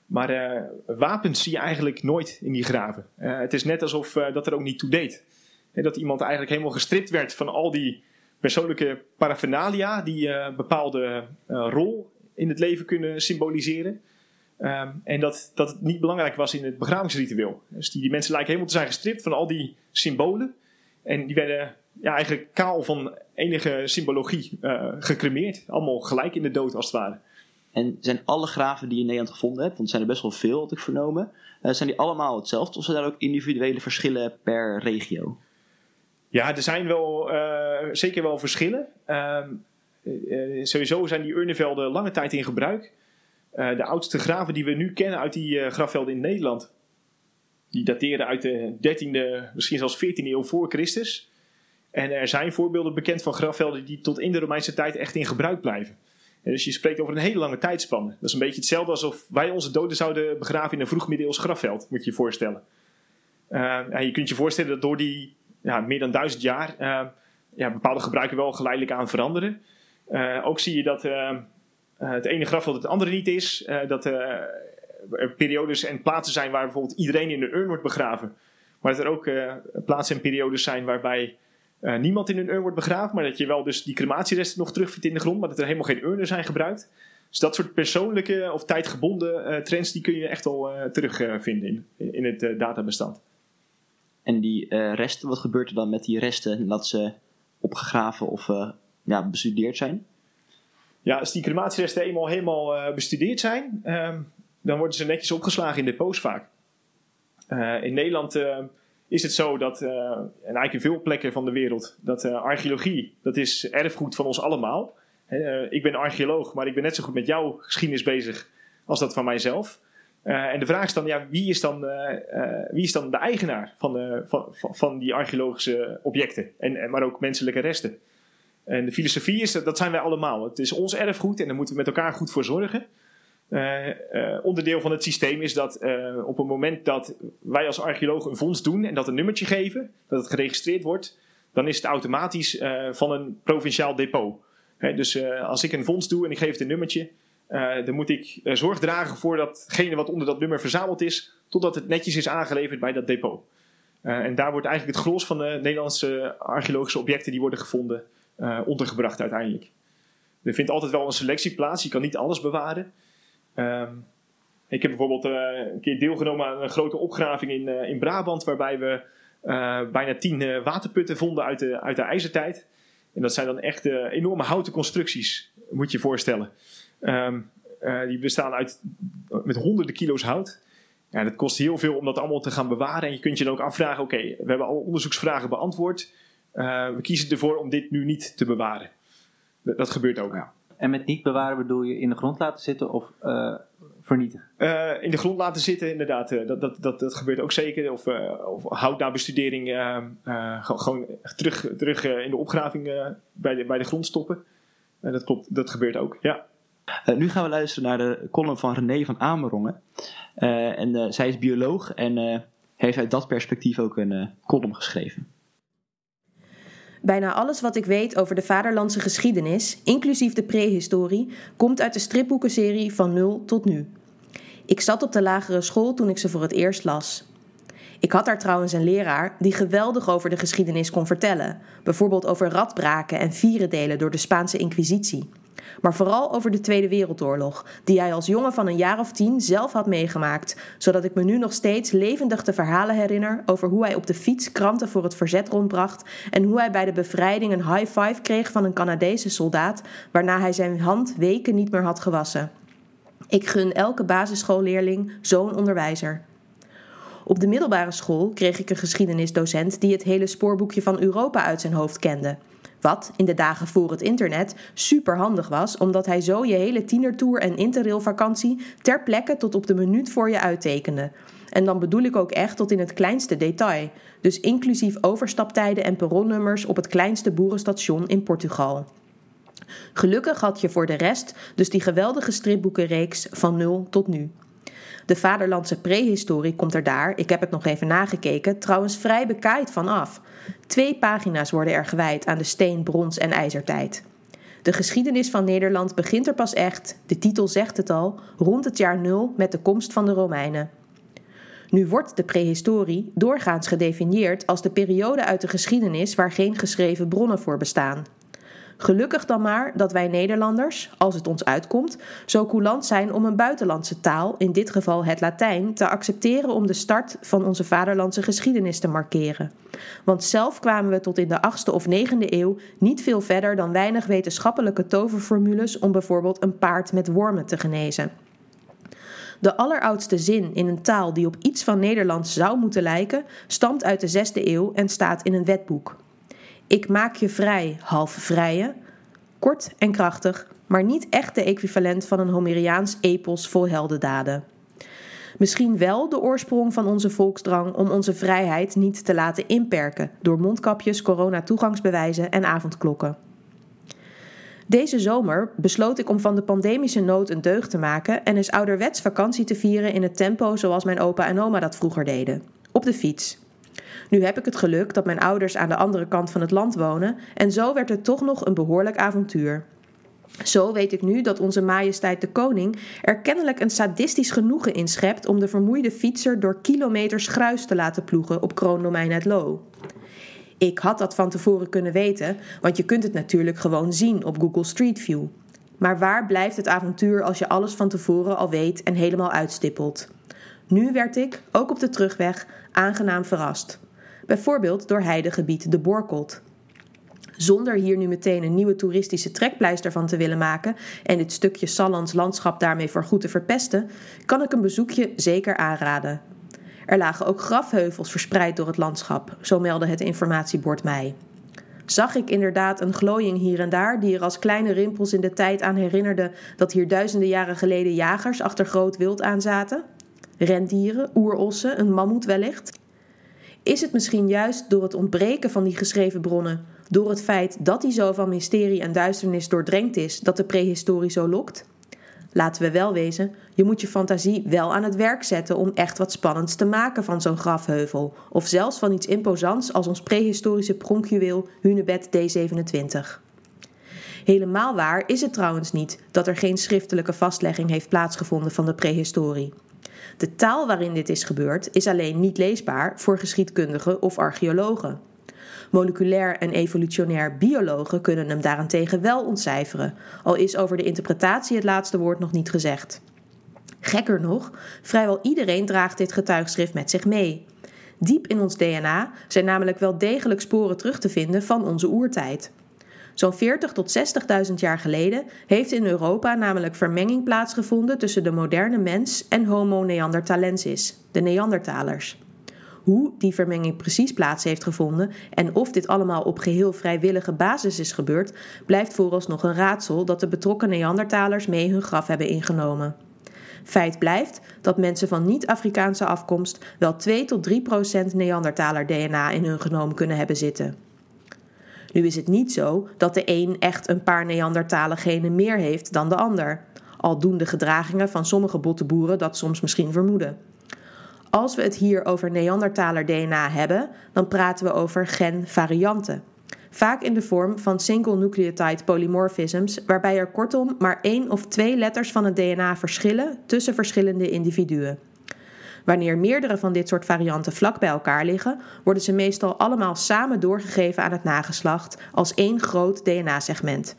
Maar wapens zie je eigenlijk nooit in die graven. het is net alsof dat er ook niet toe deed. dat iemand eigenlijk helemaal gestript werd van al die persoonlijke paraphernalia die een uh, bepaalde uh, rol in het leven kunnen symboliseren. Um, en dat, dat het niet belangrijk was in het begravingsritueel. Dus die, die mensen lijken helemaal te zijn gestript van al die symbolen. En die werden ja, eigenlijk kaal van enige symbologie uh, gecremeerd. Allemaal gelijk in de dood als het ware. En zijn alle graven die je in Nederland gevonden hebt, want er zijn er best wel veel, had ik vernomen, zijn die allemaal hetzelfde of zijn er ook individuele verschillen per regio? Ja, er zijn wel uh, zeker wel verschillen. Uh, uh, sowieso zijn die urnenvelden lange tijd in gebruik. de oudste graven die we nu kennen uit die grafvelden in Nederland, die dateren uit de 13e, misschien zelfs 14e eeuw voor Christus. En er zijn voorbeelden bekend van grafvelden die tot in de Romeinse tijd echt in gebruik blijven. En dus je spreekt over een hele lange tijdspanne. Dat is een beetje hetzelfde alsof wij onze doden zouden begraven in een vroeg middeleeuws grafveld, moet je je voorstellen. en je kunt je voorstellen dat door die ja, meer dan duizend jaar uh, ja, bepaalde gebruiken wel geleidelijk aan veranderen. Uh, ook zie je dat uh, het ene grafveld het andere niet is. dat er periodes en plaatsen zijn waar bijvoorbeeld iedereen in een urn wordt begraven. Maar dat er ook plaatsen en periodes zijn waarbij niemand in een urn wordt begraven. Maar dat je wel dus die crematieresten nog terugvindt in de grond. Maar dat er helemaal geen urnen zijn gebruikt. Dus dat soort persoonlijke of tijdgebonden trends die kun je echt al terugvinden in, in het databestand. En die uh, resten, wat gebeurt er dan met die resten nadat ze opgegraven of uh, ja, bestudeerd zijn? Ja, als die crematieresten eenmaal helemaal uh, bestudeerd zijn, ehm, dan worden ze netjes opgeslagen in depots vaak. in Nederland is het zo dat, en eigenlijk in veel plekken van de wereld, dat archeologie, dat is erfgoed van ons allemaal. ik ben archeoloog, maar ik ben net zo goed met jouw geschiedenis bezig als dat van mijzelf. Uh, en de vraag is dan, ja, wie, is dan, uh, uh, wie is dan de eigenaar van, van, van die archeologische objecten, en, maar ook menselijke resten? En de filosofie is, dat zijn wij allemaal. Het is ons erfgoed en daar moeten we met elkaar goed voor zorgen. onderdeel van het systeem is dat op het moment dat wij als archeoloog een vondst doen en dat een nummertje geven, dat het geregistreerd wordt, dan is het automatisch van een provinciaal depot. dus als ik een vondst doe en ik geef het een nummertje, uh, dan moet ik uh, zorg dragen voor datgene wat onder dat nummer verzameld is, totdat het netjes is aangeleverd bij dat depot. Uh, en daar wordt eigenlijk het gros van de Nederlandse archeologische objecten die worden gevonden ondergebracht uiteindelijk. Er vindt altijd wel een selectie plaats, je kan niet alles bewaren. Ehm, ik heb bijvoorbeeld een keer deelgenomen aan een grote opgraving in, in Brabant, waarbij we bijna tien waterputten vonden uit de, uit de ijzertijd. En dat zijn dan echt enorme houten constructies, moet je je voorstellen. Um, uh, die bestaan uit met honderden kilo's hout. Ja, dat kost heel veel om dat allemaal te gaan bewaren. En je kunt je dan ook afvragen: oké, okay, we hebben alle onderzoeksvragen beantwoord. Uh, we kiezen ervoor om dit nu niet te bewaren. Dat, dat gebeurt ook. Ja. En met niet bewaren bedoel je in de grond laten zitten of uh, vernietigen? Uh, in de grond laten zitten, inderdaad. Dat, dat, dat, dat gebeurt ook zeker. Of, of hout na bestudering gewoon terug, terug in de opgraving bij, de, bij de grond stoppen. dat klopt, dat gebeurt ook, ja. Nu gaan we luisteren naar de column van René van Amerongen. en zij is bioloog en heeft uit dat perspectief ook een column geschreven. Bijna alles wat ik weet over de vaderlandse geschiedenis, inclusief de prehistorie, komt uit de stripboekenserie Van Nul tot Nu. Ik zat op de lagere school toen ik ze voor het eerst las. Ik had daar trouwens een leraar die geweldig over de geschiedenis kon vertellen, bijvoorbeeld over radbraken en vierendelen door de Spaanse Inquisitie maar vooral over de Tweede Wereldoorlog, die hij als jongen van een jaar of tien zelf had meegemaakt, zodat ik me nu nog steeds levendig de verhalen herinner over hoe hij op de fiets kranten voor het verzet rondbracht en hoe hij bij de bevrijding een high five kreeg van een Canadese soldaat, waarna hij zijn hand weken niet meer had gewassen. Ik gun elke basisschoolleerling zo'n onderwijzer. Op de middelbare school kreeg ik een geschiedenisdocent die het hele spoorboekje van Europa uit zijn hoofd kende. Wat in de dagen voor het internet super handig was, omdat hij zo je hele tienertour en interrailvakantie ter plekke tot op de minuut voor je uittekende. En dan bedoel ik ook echt tot in het kleinste detail, dus inclusief overstaptijden en perronnummers op het kleinste boerenstation in Portugal. Gelukkig had je voor de rest dus die geweldige stripboekenreeks van nul tot nu. De vaderlandse prehistorie komt er daar, ik heb het nog even nagekeken, trouwens vrij bekaaid van af. Twee pagina's worden er gewijd aan de steen-, brons- en ijzertijd. De geschiedenis van Nederland begint er pas echt, de titel zegt het al, rond het jaar nul met de komst van de Romeinen. Nu wordt de prehistorie doorgaans gedefinieerd als de periode uit de geschiedenis waar geen geschreven bronnen voor bestaan. Gelukkig dan maar dat wij Nederlanders, als het ons uitkomt, zo coulant zijn om een buitenlandse taal, in dit geval het Latijn, te accepteren om de start van onze vaderlandse geschiedenis te markeren. Want zelf kwamen we tot in de 8e of 9e eeuw niet veel verder dan weinig wetenschappelijke toverformules om bijvoorbeeld een paard met wormen te genezen. De alleroudste zin in een taal die op iets van Nederlands zou moeten lijken, stamt uit de 6e eeuw en staat in een wetboek. Ik maak je vrij, half vrije. Kort en krachtig, maar niet echt de equivalent van een Homeriaans epos vol heldendaden. Misschien wel de oorsprong van onze volksdrang om onze vrijheid niet te laten inperken door mondkapjes, corona-toegangsbewijzen en avondklokken. Deze zomer besloot ik om van de pandemische nood een deugd te maken en eens ouderwets vakantie te vieren in het tempo zoals mijn opa en oma dat vroeger deden: op de fiets. Nu heb ik het geluk dat mijn ouders aan de andere kant van het land wonen en zo werd het toch nog een behoorlijk avontuur. Zo weet ik nu dat onze majesteit de koning er kennelijk een sadistisch genoegen in schept om de vermoeide fietser door kilometers gruis te laten ploegen op kroondomein het Loo. Ik had dat van tevoren kunnen weten, want je kunt het natuurlijk gewoon zien op Google Street View. Maar waar blijft het avontuur als je alles van tevoren al weet en helemaal uitstippelt? Nu werd ik, ook op de terugweg, aangenaam verrast. Bijvoorbeeld door heidegebied De Borkelt. Zonder hier nu meteen een nieuwe toeristische trekpleister van te willen maken en dit stukje Sallands landschap daarmee voor goed te verpesten, kan ik een bezoekje zeker aanraden. Er lagen ook grafheuvels verspreid door het landschap, zo meldde het informatiebord mij. Zag ik inderdaad een glooiing hier en daar die er als kleine rimpels in de tijd aan herinnerde dat hier duizenden jaren geleden jagers achter groot wild aan zaten? Rendieren, oerossen, een mammoet wellicht? Is het misschien juist door het ontbreken van die geschreven bronnen, door het feit dat die zo van mysterie en duisternis doordrenkt is, dat de prehistorie zo lokt? Laten we wel wezen, je moet je fantasie wel aan het werk zetten om echt wat spannends te maken van zo'n grafheuvel, of zelfs van iets imposants als ons prehistorische pronkjuweel Hunebed D27. Helemaal waar is het trouwens niet dat er geen schriftelijke vastlegging heeft plaatsgevonden van de prehistorie. De taal waarin dit is gebeurd is alleen niet leesbaar voor geschiedkundigen of archeologen. Moleculair en evolutionair biologen kunnen hem daarentegen wel ontcijferen, al is over de interpretatie het laatste woord nog niet gezegd. Gekker nog, vrijwel iedereen draagt dit getuigschrift met zich mee. Diep in ons DNA zijn namelijk wel degelijk sporen terug te vinden van onze oertijd. Zo'n 40 tot 60.000 jaar geleden heeft in Europa namelijk vermenging plaatsgevonden tussen de moderne mens en Homo neanderthalensis, de Neandertalers. Hoe die vermenging precies plaats heeft gevonden en of dit allemaal op geheel vrijwillige basis is gebeurd, blijft vooralsnog een raadsel dat de betrokken Neandertalers mee hun graf hebben ingenomen. Feit blijft dat mensen van niet-Afrikaanse afkomst wel 2 tot 3 procent Neandertaler DNA in hun genoom kunnen hebben zitten. Nu is het niet zo dat de een echt een paar Neandertalen genen meer heeft dan de ander, al doen de gedragingen van sommige botteboeren dat soms misschien vermoeden. Als we het hier over Neandertaler DNA hebben, dan praten we over genvarianten. Vaak in de vorm van single nucleotide polymorphisms, waarbij er kortom maar één of twee letters van het DNA verschillen tussen verschillende individuen. Wanneer meerdere van dit soort varianten vlak bij elkaar liggen, worden ze meestal allemaal samen doorgegeven aan het nageslacht als één groot DNA-segment.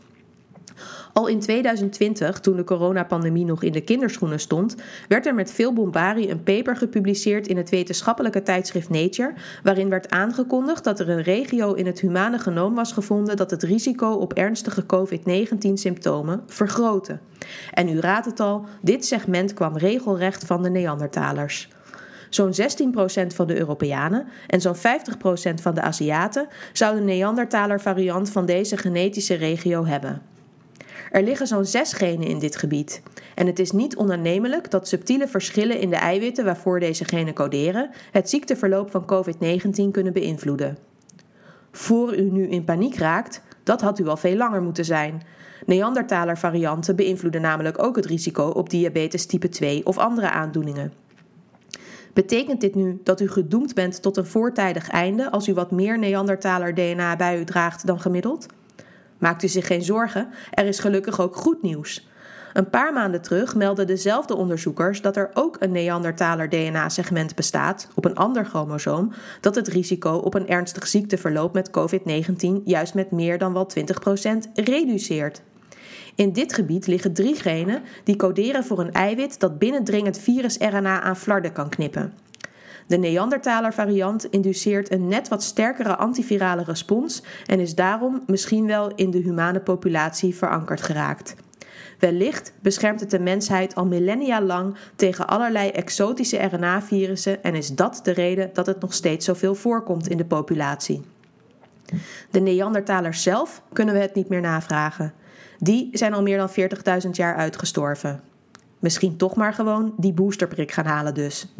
Al in 2020, toen de coronapandemie nog in de kinderschoenen stond, werd er met veel bombarie een paper gepubliceerd in het wetenschappelijke tijdschrift Nature, waarin werd aangekondigd dat er een regio in het humane genoom was gevonden dat het risico op ernstige COVID-19-symptomen vergrootte. En u raadt het al, dit segment kwam regelrecht van de Neandertalers. Zo'n 16% van de Europeanen en zo'n 50% van de Aziaten zou de Neandertaler variant van deze genetische regio hebben. Er liggen zo'n zes genen in dit gebied. En het is niet onaannemelijk dat subtiele verschillen in de eiwitten waarvoor deze genen coderen het ziekteverloop van COVID-19 kunnen beïnvloeden. Voor u nu in paniek raakt, dat had u al veel langer moeten zijn. Neandertaler varianten beïnvloeden namelijk ook het risico op diabetes type 2 of andere aandoeningen. Betekent dit nu dat u gedoemd bent tot een voortijdig einde als u wat meer Neandertaler DNA bij u draagt dan gemiddeld? Maakt u zich geen zorgen, er is gelukkig ook goed nieuws. Een paar maanden terug meldden dezelfde onderzoekers dat er ook een Neandertaler DNA-segment bestaat op een ander chromosoom dat het risico op een ernstig ziekteverloop met COVID-19 juist met meer dan wel 20% reduceert. In dit gebied liggen drie genen die coderen voor een eiwit dat binnendringend virus-RNA aan flarden kan knippen. De Neandertaler variant induceert een net wat sterkere antivirale respons en is daarom misschien wel in de humane populatie verankerd geraakt. Wellicht beschermt het de mensheid al millennia lang tegen allerlei exotische RNA-virussen en is dat de reden dat het nog steeds zoveel voorkomt in de populatie. De Neandertalers zelf kunnen we het niet meer navragen. Die zijn al meer dan 40.000 jaar uitgestorven. Misschien toch maar gewoon die boosterprik gaan halen dus.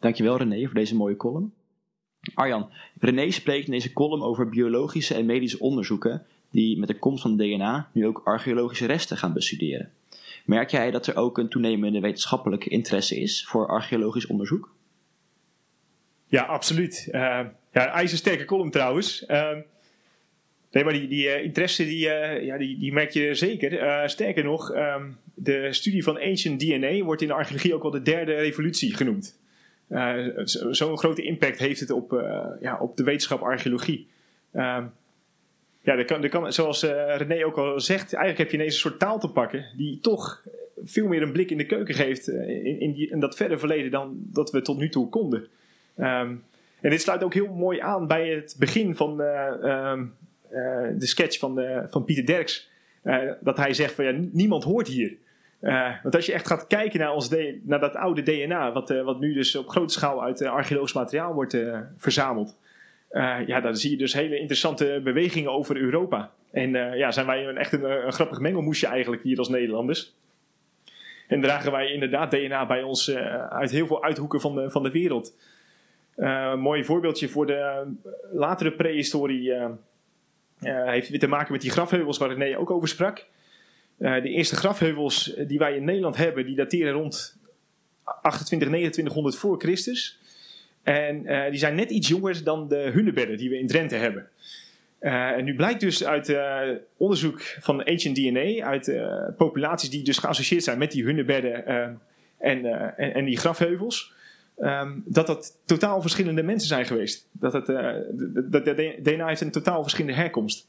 Dankjewel René voor deze mooie column. Arjan, René spreekt in deze column over biologische en medische onderzoeken die met de komst van DNA nu ook archeologische resten gaan bestuderen. Merk jij dat er ook een toenemende wetenschappelijke interesse is voor archeologisch onderzoek? Ja, absoluut. Uh, ja, ijzersterke column trouwens. Uh, nee, maar die, die uh, interesse die, ja, die, die merk je zeker. sterker nog, um, de studie van ancient DNA wordt in de archeologie ook wel de derde revolutie genoemd. Zo'n grote impact heeft het op, ja, op de wetenschap archeologie. Ehm, ja, er kan, er kan, zoals uh, René ook al zegt, eigenlijk heb je ineens een soort taal te pakken die toch veel meer een blik in de keuken geeft in, in, dat verre verleden dan dat we tot nu toe konden. Um, en dit sluit ook heel mooi aan bij het begin van um, de sketch van, van Pieter Derks. dat hij zegt van ja, niemand hoort hier. Want als je echt gaat kijken naar, ons naar dat oude DNA, wat, wat nu dus op grote schaal uit archeologisch materiaal wordt verzameld. Ja, dan zie je dus hele interessante bewegingen over Europa. En ja, zijn wij een, echt een, grappig mengelmoesje eigenlijk hier als Nederlanders. En dragen wij inderdaad DNA bij ons uit heel veel uithoeken van de, van de wereld. een mooi voorbeeldje voor de latere prehistorie heeft te maken met die grafheuvels waar René ook over sprak. De eerste grafheuvels die wij in Nederland hebben, die dateren rond 28, 2900 voor Christus. En uh, die zijn net iets jonger dan de hunebedden die we in Drenthe hebben. Uh, en nu blijkt dus uit uh, onderzoek van Ancient DNA, uit populaties die dus geassocieerd zijn met die hunebedden en, en, en, die grafheuvels, um, dat dat totaal verschillende mensen zijn geweest. Dat het dat DNA heeft een totaal verschillende herkomst.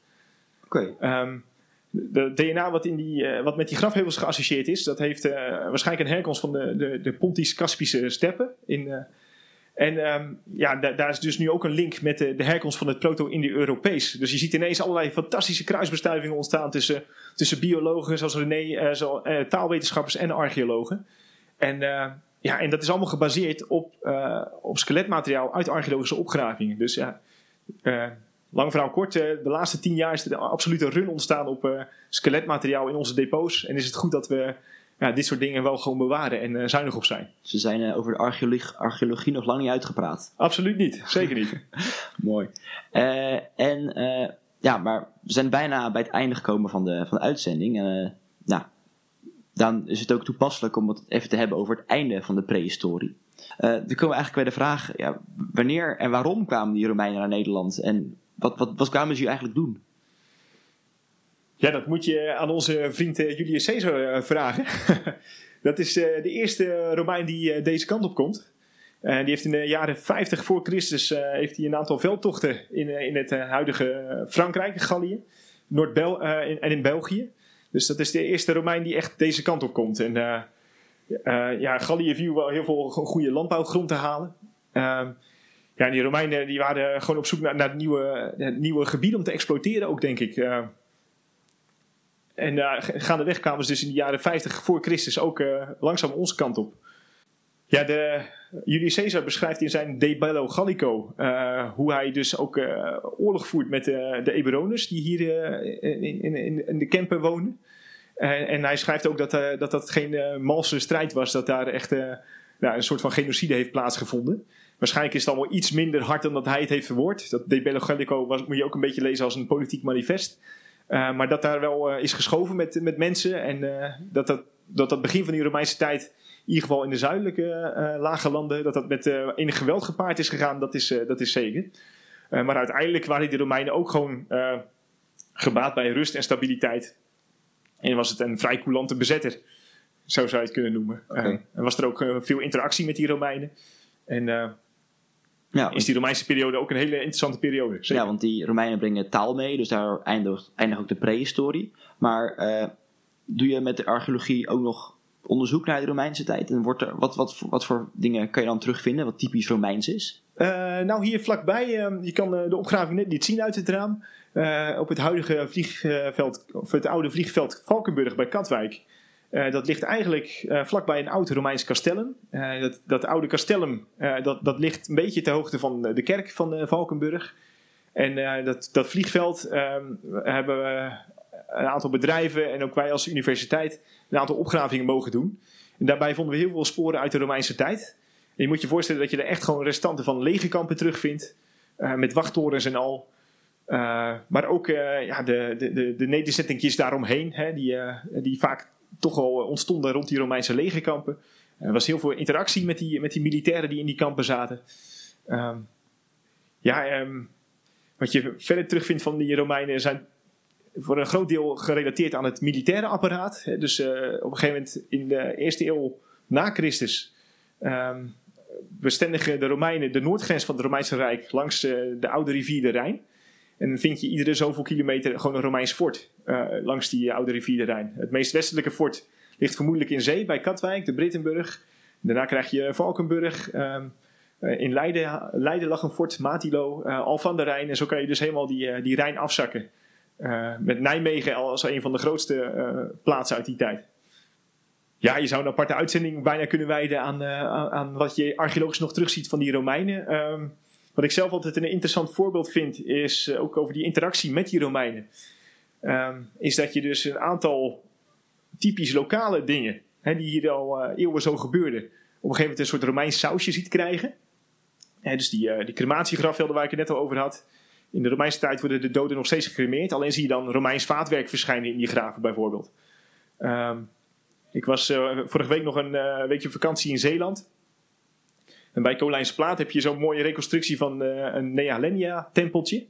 Oké. Okay. Um, de DNA wat, in die, wat met die grafheuvels geassocieerd is, dat heeft waarschijnlijk een herkomst van de, de, de Pontisch-Kaspische steppen in en um, ja, daar is dus nu ook een link met de, de herkomst van het proto-Indo-Europees. Dus je ziet ineens allerlei fantastische kruisbestuivingen ontstaan tussen, tussen biologen zoals René, zo, taalwetenschappers en archeologen. En ja, en dat is allemaal gebaseerd op, op skeletmateriaal uit archeologische opgravingen. Dus ja, lang verhaal kort, uh, de laatste tien jaar is er een absolute run ontstaan op skeletmateriaal in onze depots. En is het goed dat we ja, dit soort dingen wel gewoon bewaren en zuinig op zijn. Ze zijn over de archeologie, archeologie, nog lang niet uitgepraat. Absoluut niet, zeker niet. Mooi. en ja, maar we zijn bijna bij het einde gekomen van de, van de uitzending. nou, dan is het ook toepasselijk om het even te hebben over het einde van de prehistorie. Dan komen we eigenlijk bij de vraag: ja, wanneer en waarom kwamen die Romeinen naar Nederland? En wat, wat, wat kwamen ze eigenlijk doen? Ja, dat moet je aan onze vriend eh, Julius Caesar eh, vragen. dat is de eerste Romein die deze kant op komt. die heeft in de jaren 50 voor Christus heeft hij een aantal veldtochten in, in het huidige Frankrijk, Gallië, noord en in België. Dus dat is de eerste Romein die echt deze kant op komt. En ja, Gallië viel wel heel veel goede landbouwgrond te halen. Uh, ja, die Romeinen die waren gewoon op zoek naar, naar nieuwe, nieuwe gebieden om te exploiteren ook, denk ik. Uh, en uh, gaandeweg kwamen ze dus in de jaren 50 voor Christus ook langzaam onze kant op. Ja, de, Julius Caesar beschrijft in zijn De Bello Gallico hoe hij dus ook oorlog voert met de Eburoners die hier in, in, in, de Kempen wonen. En, hij schrijft ook dat, dat dat geen malse strijd was, dat daar echt nou, een soort van genocide heeft plaatsgevonden. Waarschijnlijk is het allemaal iets minder hard dan dat hij het heeft verwoord. Dat De Bello Gallico was, moet je ook een beetje lezen als een politiek manifest. maar dat daar wel is geschoven met, met mensen en dat, dat, dat dat begin van die Romeinse tijd, in ieder geval in de zuidelijke lage landen, dat dat met enig geweld gepaard is gegaan, dat is, dat is zeker. maar uiteindelijk waren die Romeinen ook gewoon gebaat bij rust en stabiliteit. En was het een vrij coulante bezetter, zo zou je het kunnen noemen. Okay. En was er ook veel interactie met die Romeinen. En ja, is die Romeinse periode ook een hele interessante periode. Zeker. Ja, want die Romeinen brengen taal mee, dus daar eindigt, eindigt ook de prehistorie. Maar doe je met de archeologie ook nog onderzoek naar de Romeinse tijd? En wordt er, wat, wat, wat voor dingen kan je dan terugvinden, wat typisch Romeins is? nou, hier vlakbij, ehm, je kan de opgraving net niet zien uit het raam. Op het huidige vliegveld, of het oude vliegveld Valkenburg bij Katwijk. Uh, dat ligt eigenlijk uh, vlakbij een oud Romeins castellum. dat, dat oude castellum dat, dat ligt een beetje ter hoogte van de kerk van Valkenburg. En dat, dat vliegveld ehm, hebben we een aantal bedrijven en ook wij als universiteit een aantal opgravingen mogen doen. En daarbij vonden we heel veel sporen uit de Romeinse tijd. En je moet je voorstellen dat je er echt gewoon restanten van legerkampen terugvindt. met wachttorens en al. Maar ook ja, de, de, de, nederzettingjes daaromheen, hè, die, die vaak toch al ontstonden rond die Romeinse legerkampen. Er was heel veel interactie met die, met die militairen die in die kampen zaten. Um, ja, um, wat je verder terugvindt van die Romeinen zijn voor een groot deel gerelateerd aan het militaire apparaat. Dus op een gegeven moment in de eerste eeuw na Christus um, bestendigen de Romeinen de noordgrens van het Romeinse Rijk langs de oude rivier de Rijn. En dan vind je iedere zoveel kilometer gewoon een Romeins fort uh, langs die oude rivier de Rijn. Het meest westelijke fort ligt vermoedelijk in zee bij Katwijk, de Brittenburg. Daarna krijg je Valkenburg. Um, in Leiden, Leiden lag een fort, Matilo, uh, Al van de Rijn. En zo kan je dus helemaal die, die Rijn afzakken. Met Nijmegen als een van de grootste plaatsen uit die tijd. Ja, je zou een aparte uitzending bijna kunnen wijden aan, aan, wat je archeologisch nog terugziet van die Romeinen. Um, wat ik zelf altijd een interessant voorbeeld vind, is eh, ook over die interactie met die Romeinen. Um, is dat je dus een aantal typisch lokale dingen, hè, die hier al uh, eeuwen zo gebeurden, op een gegeven moment een soort Romeins sausje ziet krijgen. Hè, dus die, uh, die crematiegrafvelden waar ik het net al over had. In de Romeinse tijd worden de doden nog steeds gecremeerd. Alleen zie je dan Romeins vaatwerk verschijnen in die graven bijvoorbeeld. Um, ik was vorige week nog een weekje vakantie in Zeeland. En bij Kolijnse Plaat heb je zo'n mooie reconstructie van uh, een Nealenia-tempeltje.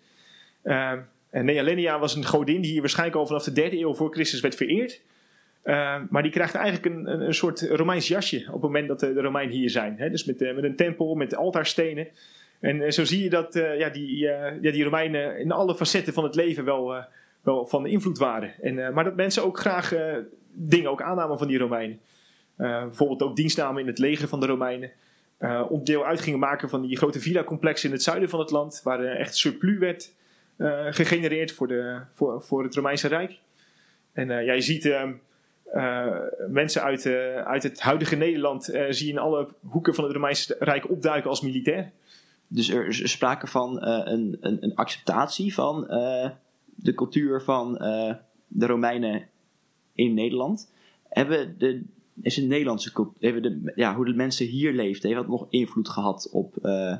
Uh, en Nealenia was een godin die hier waarschijnlijk al vanaf de derde eeuw voor Christus werd vereerd. Uh, maar die krijgt eigenlijk een, een, een, soort Romeins jasje op het moment dat de, Romeinen hier zijn. Dus met, met een tempel, met altaarstenen. En zo zie je dat ja, die, ja, die Romeinen in alle facetten van het leven wel, wel van invloed waren. En, maar dat mensen ook graag dingen ook aannamen van die Romeinen. bijvoorbeeld ook dienstnamen in het leger van de Romeinen uh, onderdeel uit gingen maken van die grote villa-complexen in het zuiden van het land, waar er echt surplus werd uh, gegenereerd voor, de, voor, voor het Romeinse Rijk. En uh, ja, je ziet, ehm, eh, mensen uit, eh, uit het huidige Nederland eh, zie je in alle hoeken van het Romeinse Rijk opduiken als militair. Dus er is sprake van eh, een, een, een acceptatie van eh, de cultuur van eh, de Romeinen in Nederland. Hebben de, is een Nederlandse cultuur, hebben de, ja, hoe de mensen hier leefden, heeft dat nog invloed gehad op eh,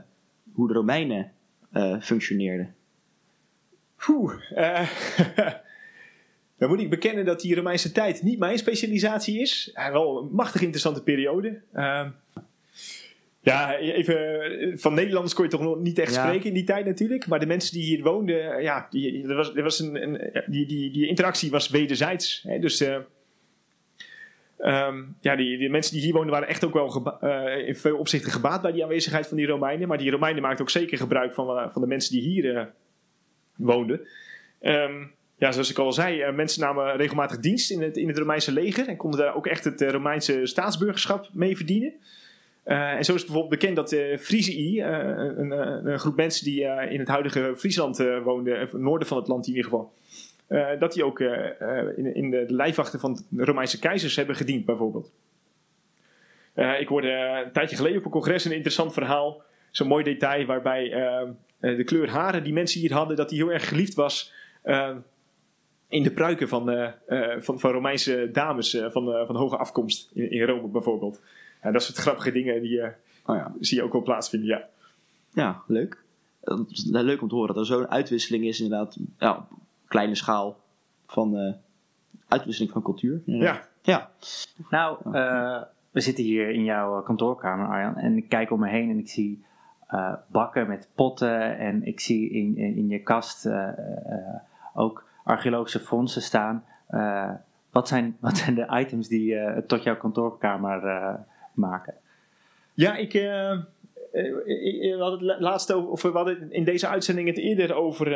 hoe de Romeinen eh, functioneerden? Oeh, eh, dan moet ik bekennen dat die Romeinse tijd niet mijn specialisatie is. Wel een machtig interessante periode. Ehm, ja, even van Nederlanders kon je toch nog niet echt Ja. spreken in die tijd natuurlijk. Maar de mensen die hier woonden, ja, die, er was, er was een, die, die, die interactie was wederzijds. Hè? Dus ehm, ja, die, die mensen die hier woonden waren echt ook wel eh, in veel opzichten gebaat bij die aanwezigheid van die Romeinen. Maar die Romeinen maakten ook zeker gebruik van, eh, van de mensen die hier eh, woonden. Ehm, ja, zoals ik al zei, mensen namen regelmatig dienst in het, in het Romeinse leger en konden daar ook echt het Romeinse staatsburgerschap mee verdienen. En zo is het bijvoorbeeld bekend dat eh, een, een, groep mensen die in het huidige Friesland woonden, noorden van het land in ieder geval, eh, dat die ook eh, eh, in, in de lijfwachten van de Romeinse keizers hebben gediend, bijvoorbeeld. Ik hoorde een tijdje geleden op een congres een interessant verhaal, zo'n mooi detail, waarbij eh, eh, de kleur haren die mensen hier hadden, dat die heel erg geliefd was eh, in de pruiken van, van, van Romeinse dames van, van hoge afkomst in, in Rome bijvoorbeeld. Dat soort grappige dingen die Oh ja. zie je ook wel plaatsvinden, ja. Ja, leuk. Leuk om te horen dat er zo'n uitwisseling is, inderdaad. Ja, kleine schaal van eh, uitwisseling van cultuur. Ja, Ja. Nou, eh, we zitten hier in jouw eh, kantoorkamer, Arjan. En ik kijk om me heen en ik zie eh, bakken met potten. En ik zie in, in, in je kast eh, eh, ook archeologische fondsen staan. Eh, wat, zijn, wat zijn de items die eh, het tot jouw kantoorkamer eh, maken? Ja, ik, we hadden het la- laatst over, of we hadden in deze uitzending het eerder over,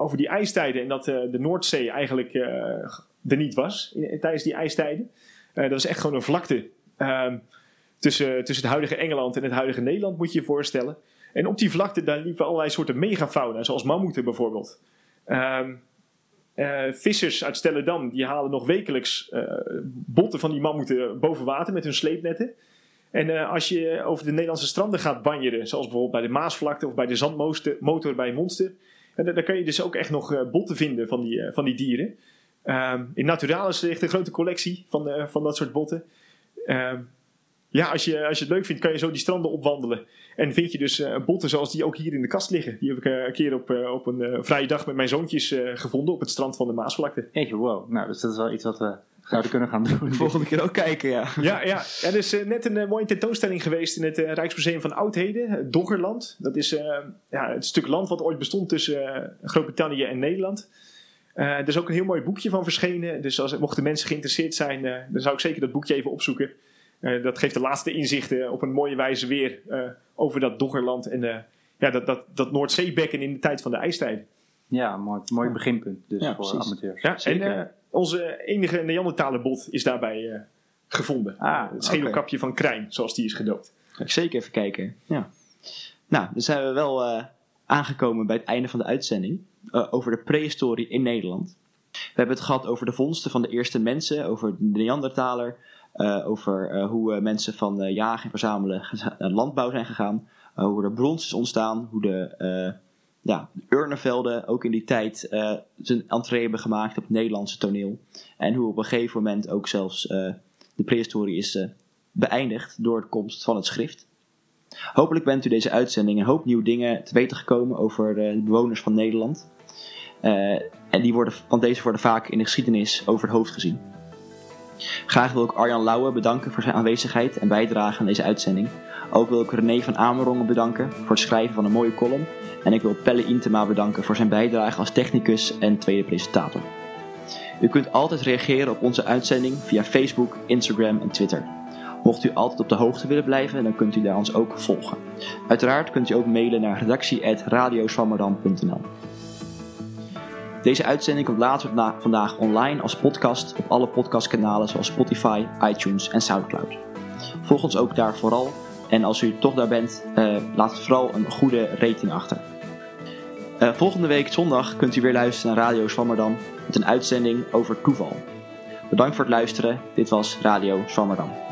over die ijstijden. En dat eh, de Noordzee eigenlijk eh, er niet was in- tijdens die ijstijden. Eh, dat is echt gewoon een vlakte ehm, tussen, tussen het huidige Engeland en het huidige Nederland, moet je je voorstellen. En op die vlakte daar liepen allerlei soorten megafauna, zoals mammoeten bijvoorbeeld. Ehm, eh, vissers uit Stellendam die halen nog wekelijks botten van die mammoeten boven water met hun sleepnetten. En als je over de Nederlandse stranden gaat banjeren, zoals bijvoorbeeld bij de Maasvlakte of bij de Zandmotor bij Monster, en dan kan je dus ook echt nog eh, botten vinden van die, eh, van die dieren. Ehm, in Naturalis ligt een grote collectie van, eh, van dat soort botten. Ehm, ja, als je, als je het leuk vindt, kan je zo die stranden opwandelen. En vind je dus botten zoals die ook hier in de kast liggen. Die heb ik een keer op, op een vrije dag met mijn zoontjes gevonden op het strand van de Maasvlakte. Jeetje, wow. Nou, dus dat is wel iets wat we zouden kunnen gaan doen. Volgende keer ook kijken, ja. Ja, ja. er is eh, net een eh, mooie tentoonstelling geweest in het eh, Rijksmuseum van Oudheden, Doggerland. Dat is eh, ja, het stuk land wat ooit bestond tussen Groot-Brittannië en Nederland. Eh, er is ook een heel mooi boekje van verschenen. Dus als, mochten mensen geïnteresseerd zijn, eh, dan zou ik zeker dat boekje even opzoeken. Eh, dat geeft de laatste inzichten op een mooie wijze weer eh, over dat Doggerland en ja, dat, dat, dat Noordzeebekken in de tijd van de ijstijden. Ja, mooi, mooi beginpunt dus Ja, voor precies. amateurs. Ja, en Zeker. Onze enige Neandertalerbot is daarbij eh, gevonden. Ah, het schedelkapje van Krijn, zoals die is gedoopt. Ga ik zeker even kijken. Ja. Nou, dan zijn we wel eh, aangekomen bij het einde van de uitzending. eh, over de prehistorie in Nederland. We hebben het gehad over de vondsten van de eerste mensen, over de Neandertaler, eh, over eh, hoe eh, mensen van eh, jagen en verzamelen naar landbouw zijn gegaan, eh, hoe er brons is ontstaan, hoe de, eh ja, de urnenvelden ook in die tijd eh, zijn entree hebben gemaakt op het Nederlandse toneel. En hoe op een gegeven moment ook zelfs eh, de prehistorie is eh, beëindigd door de komst van het schrift. Hopelijk bent u deze uitzending een hoop nieuwe dingen te weten gekomen over de bewoners van Nederland. En die worden, want deze worden vaak in de geschiedenis over het hoofd gezien. Graag wil ik Arjan Lauwe bedanken voor zijn aanwezigheid en bijdrage aan deze uitzending. Ook wil ik René van Amerongen bedanken voor het schrijven van een mooie column. En ik wil Pelle Intema bedanken voor zijn bijdrage als technicus en tweede presentator. U kunt altijd reageren op onze uitzending via Facebook, Instagram en Twitter. Mocht u altijd op de hoogte willen blijven, dan kunt u daar ons ook volgen. Uiteraard kunt u ook mailen naar redactie.radioswammerdam.nl Deze uitzending komt later vandaag online als podcast op alle podcastkanalen zoals Spotify, iTunes en Soundcloud. Volg ons ook daar vooral en als u toch daar bent, eh, laat vooral een goede rating achter. Eh, volgende week zondag kunt u weer luisteren naar Radio Swammerdam met een uitzending over toeval. Bedankt voor het luisteren. Dit was Radio Zwammerdam.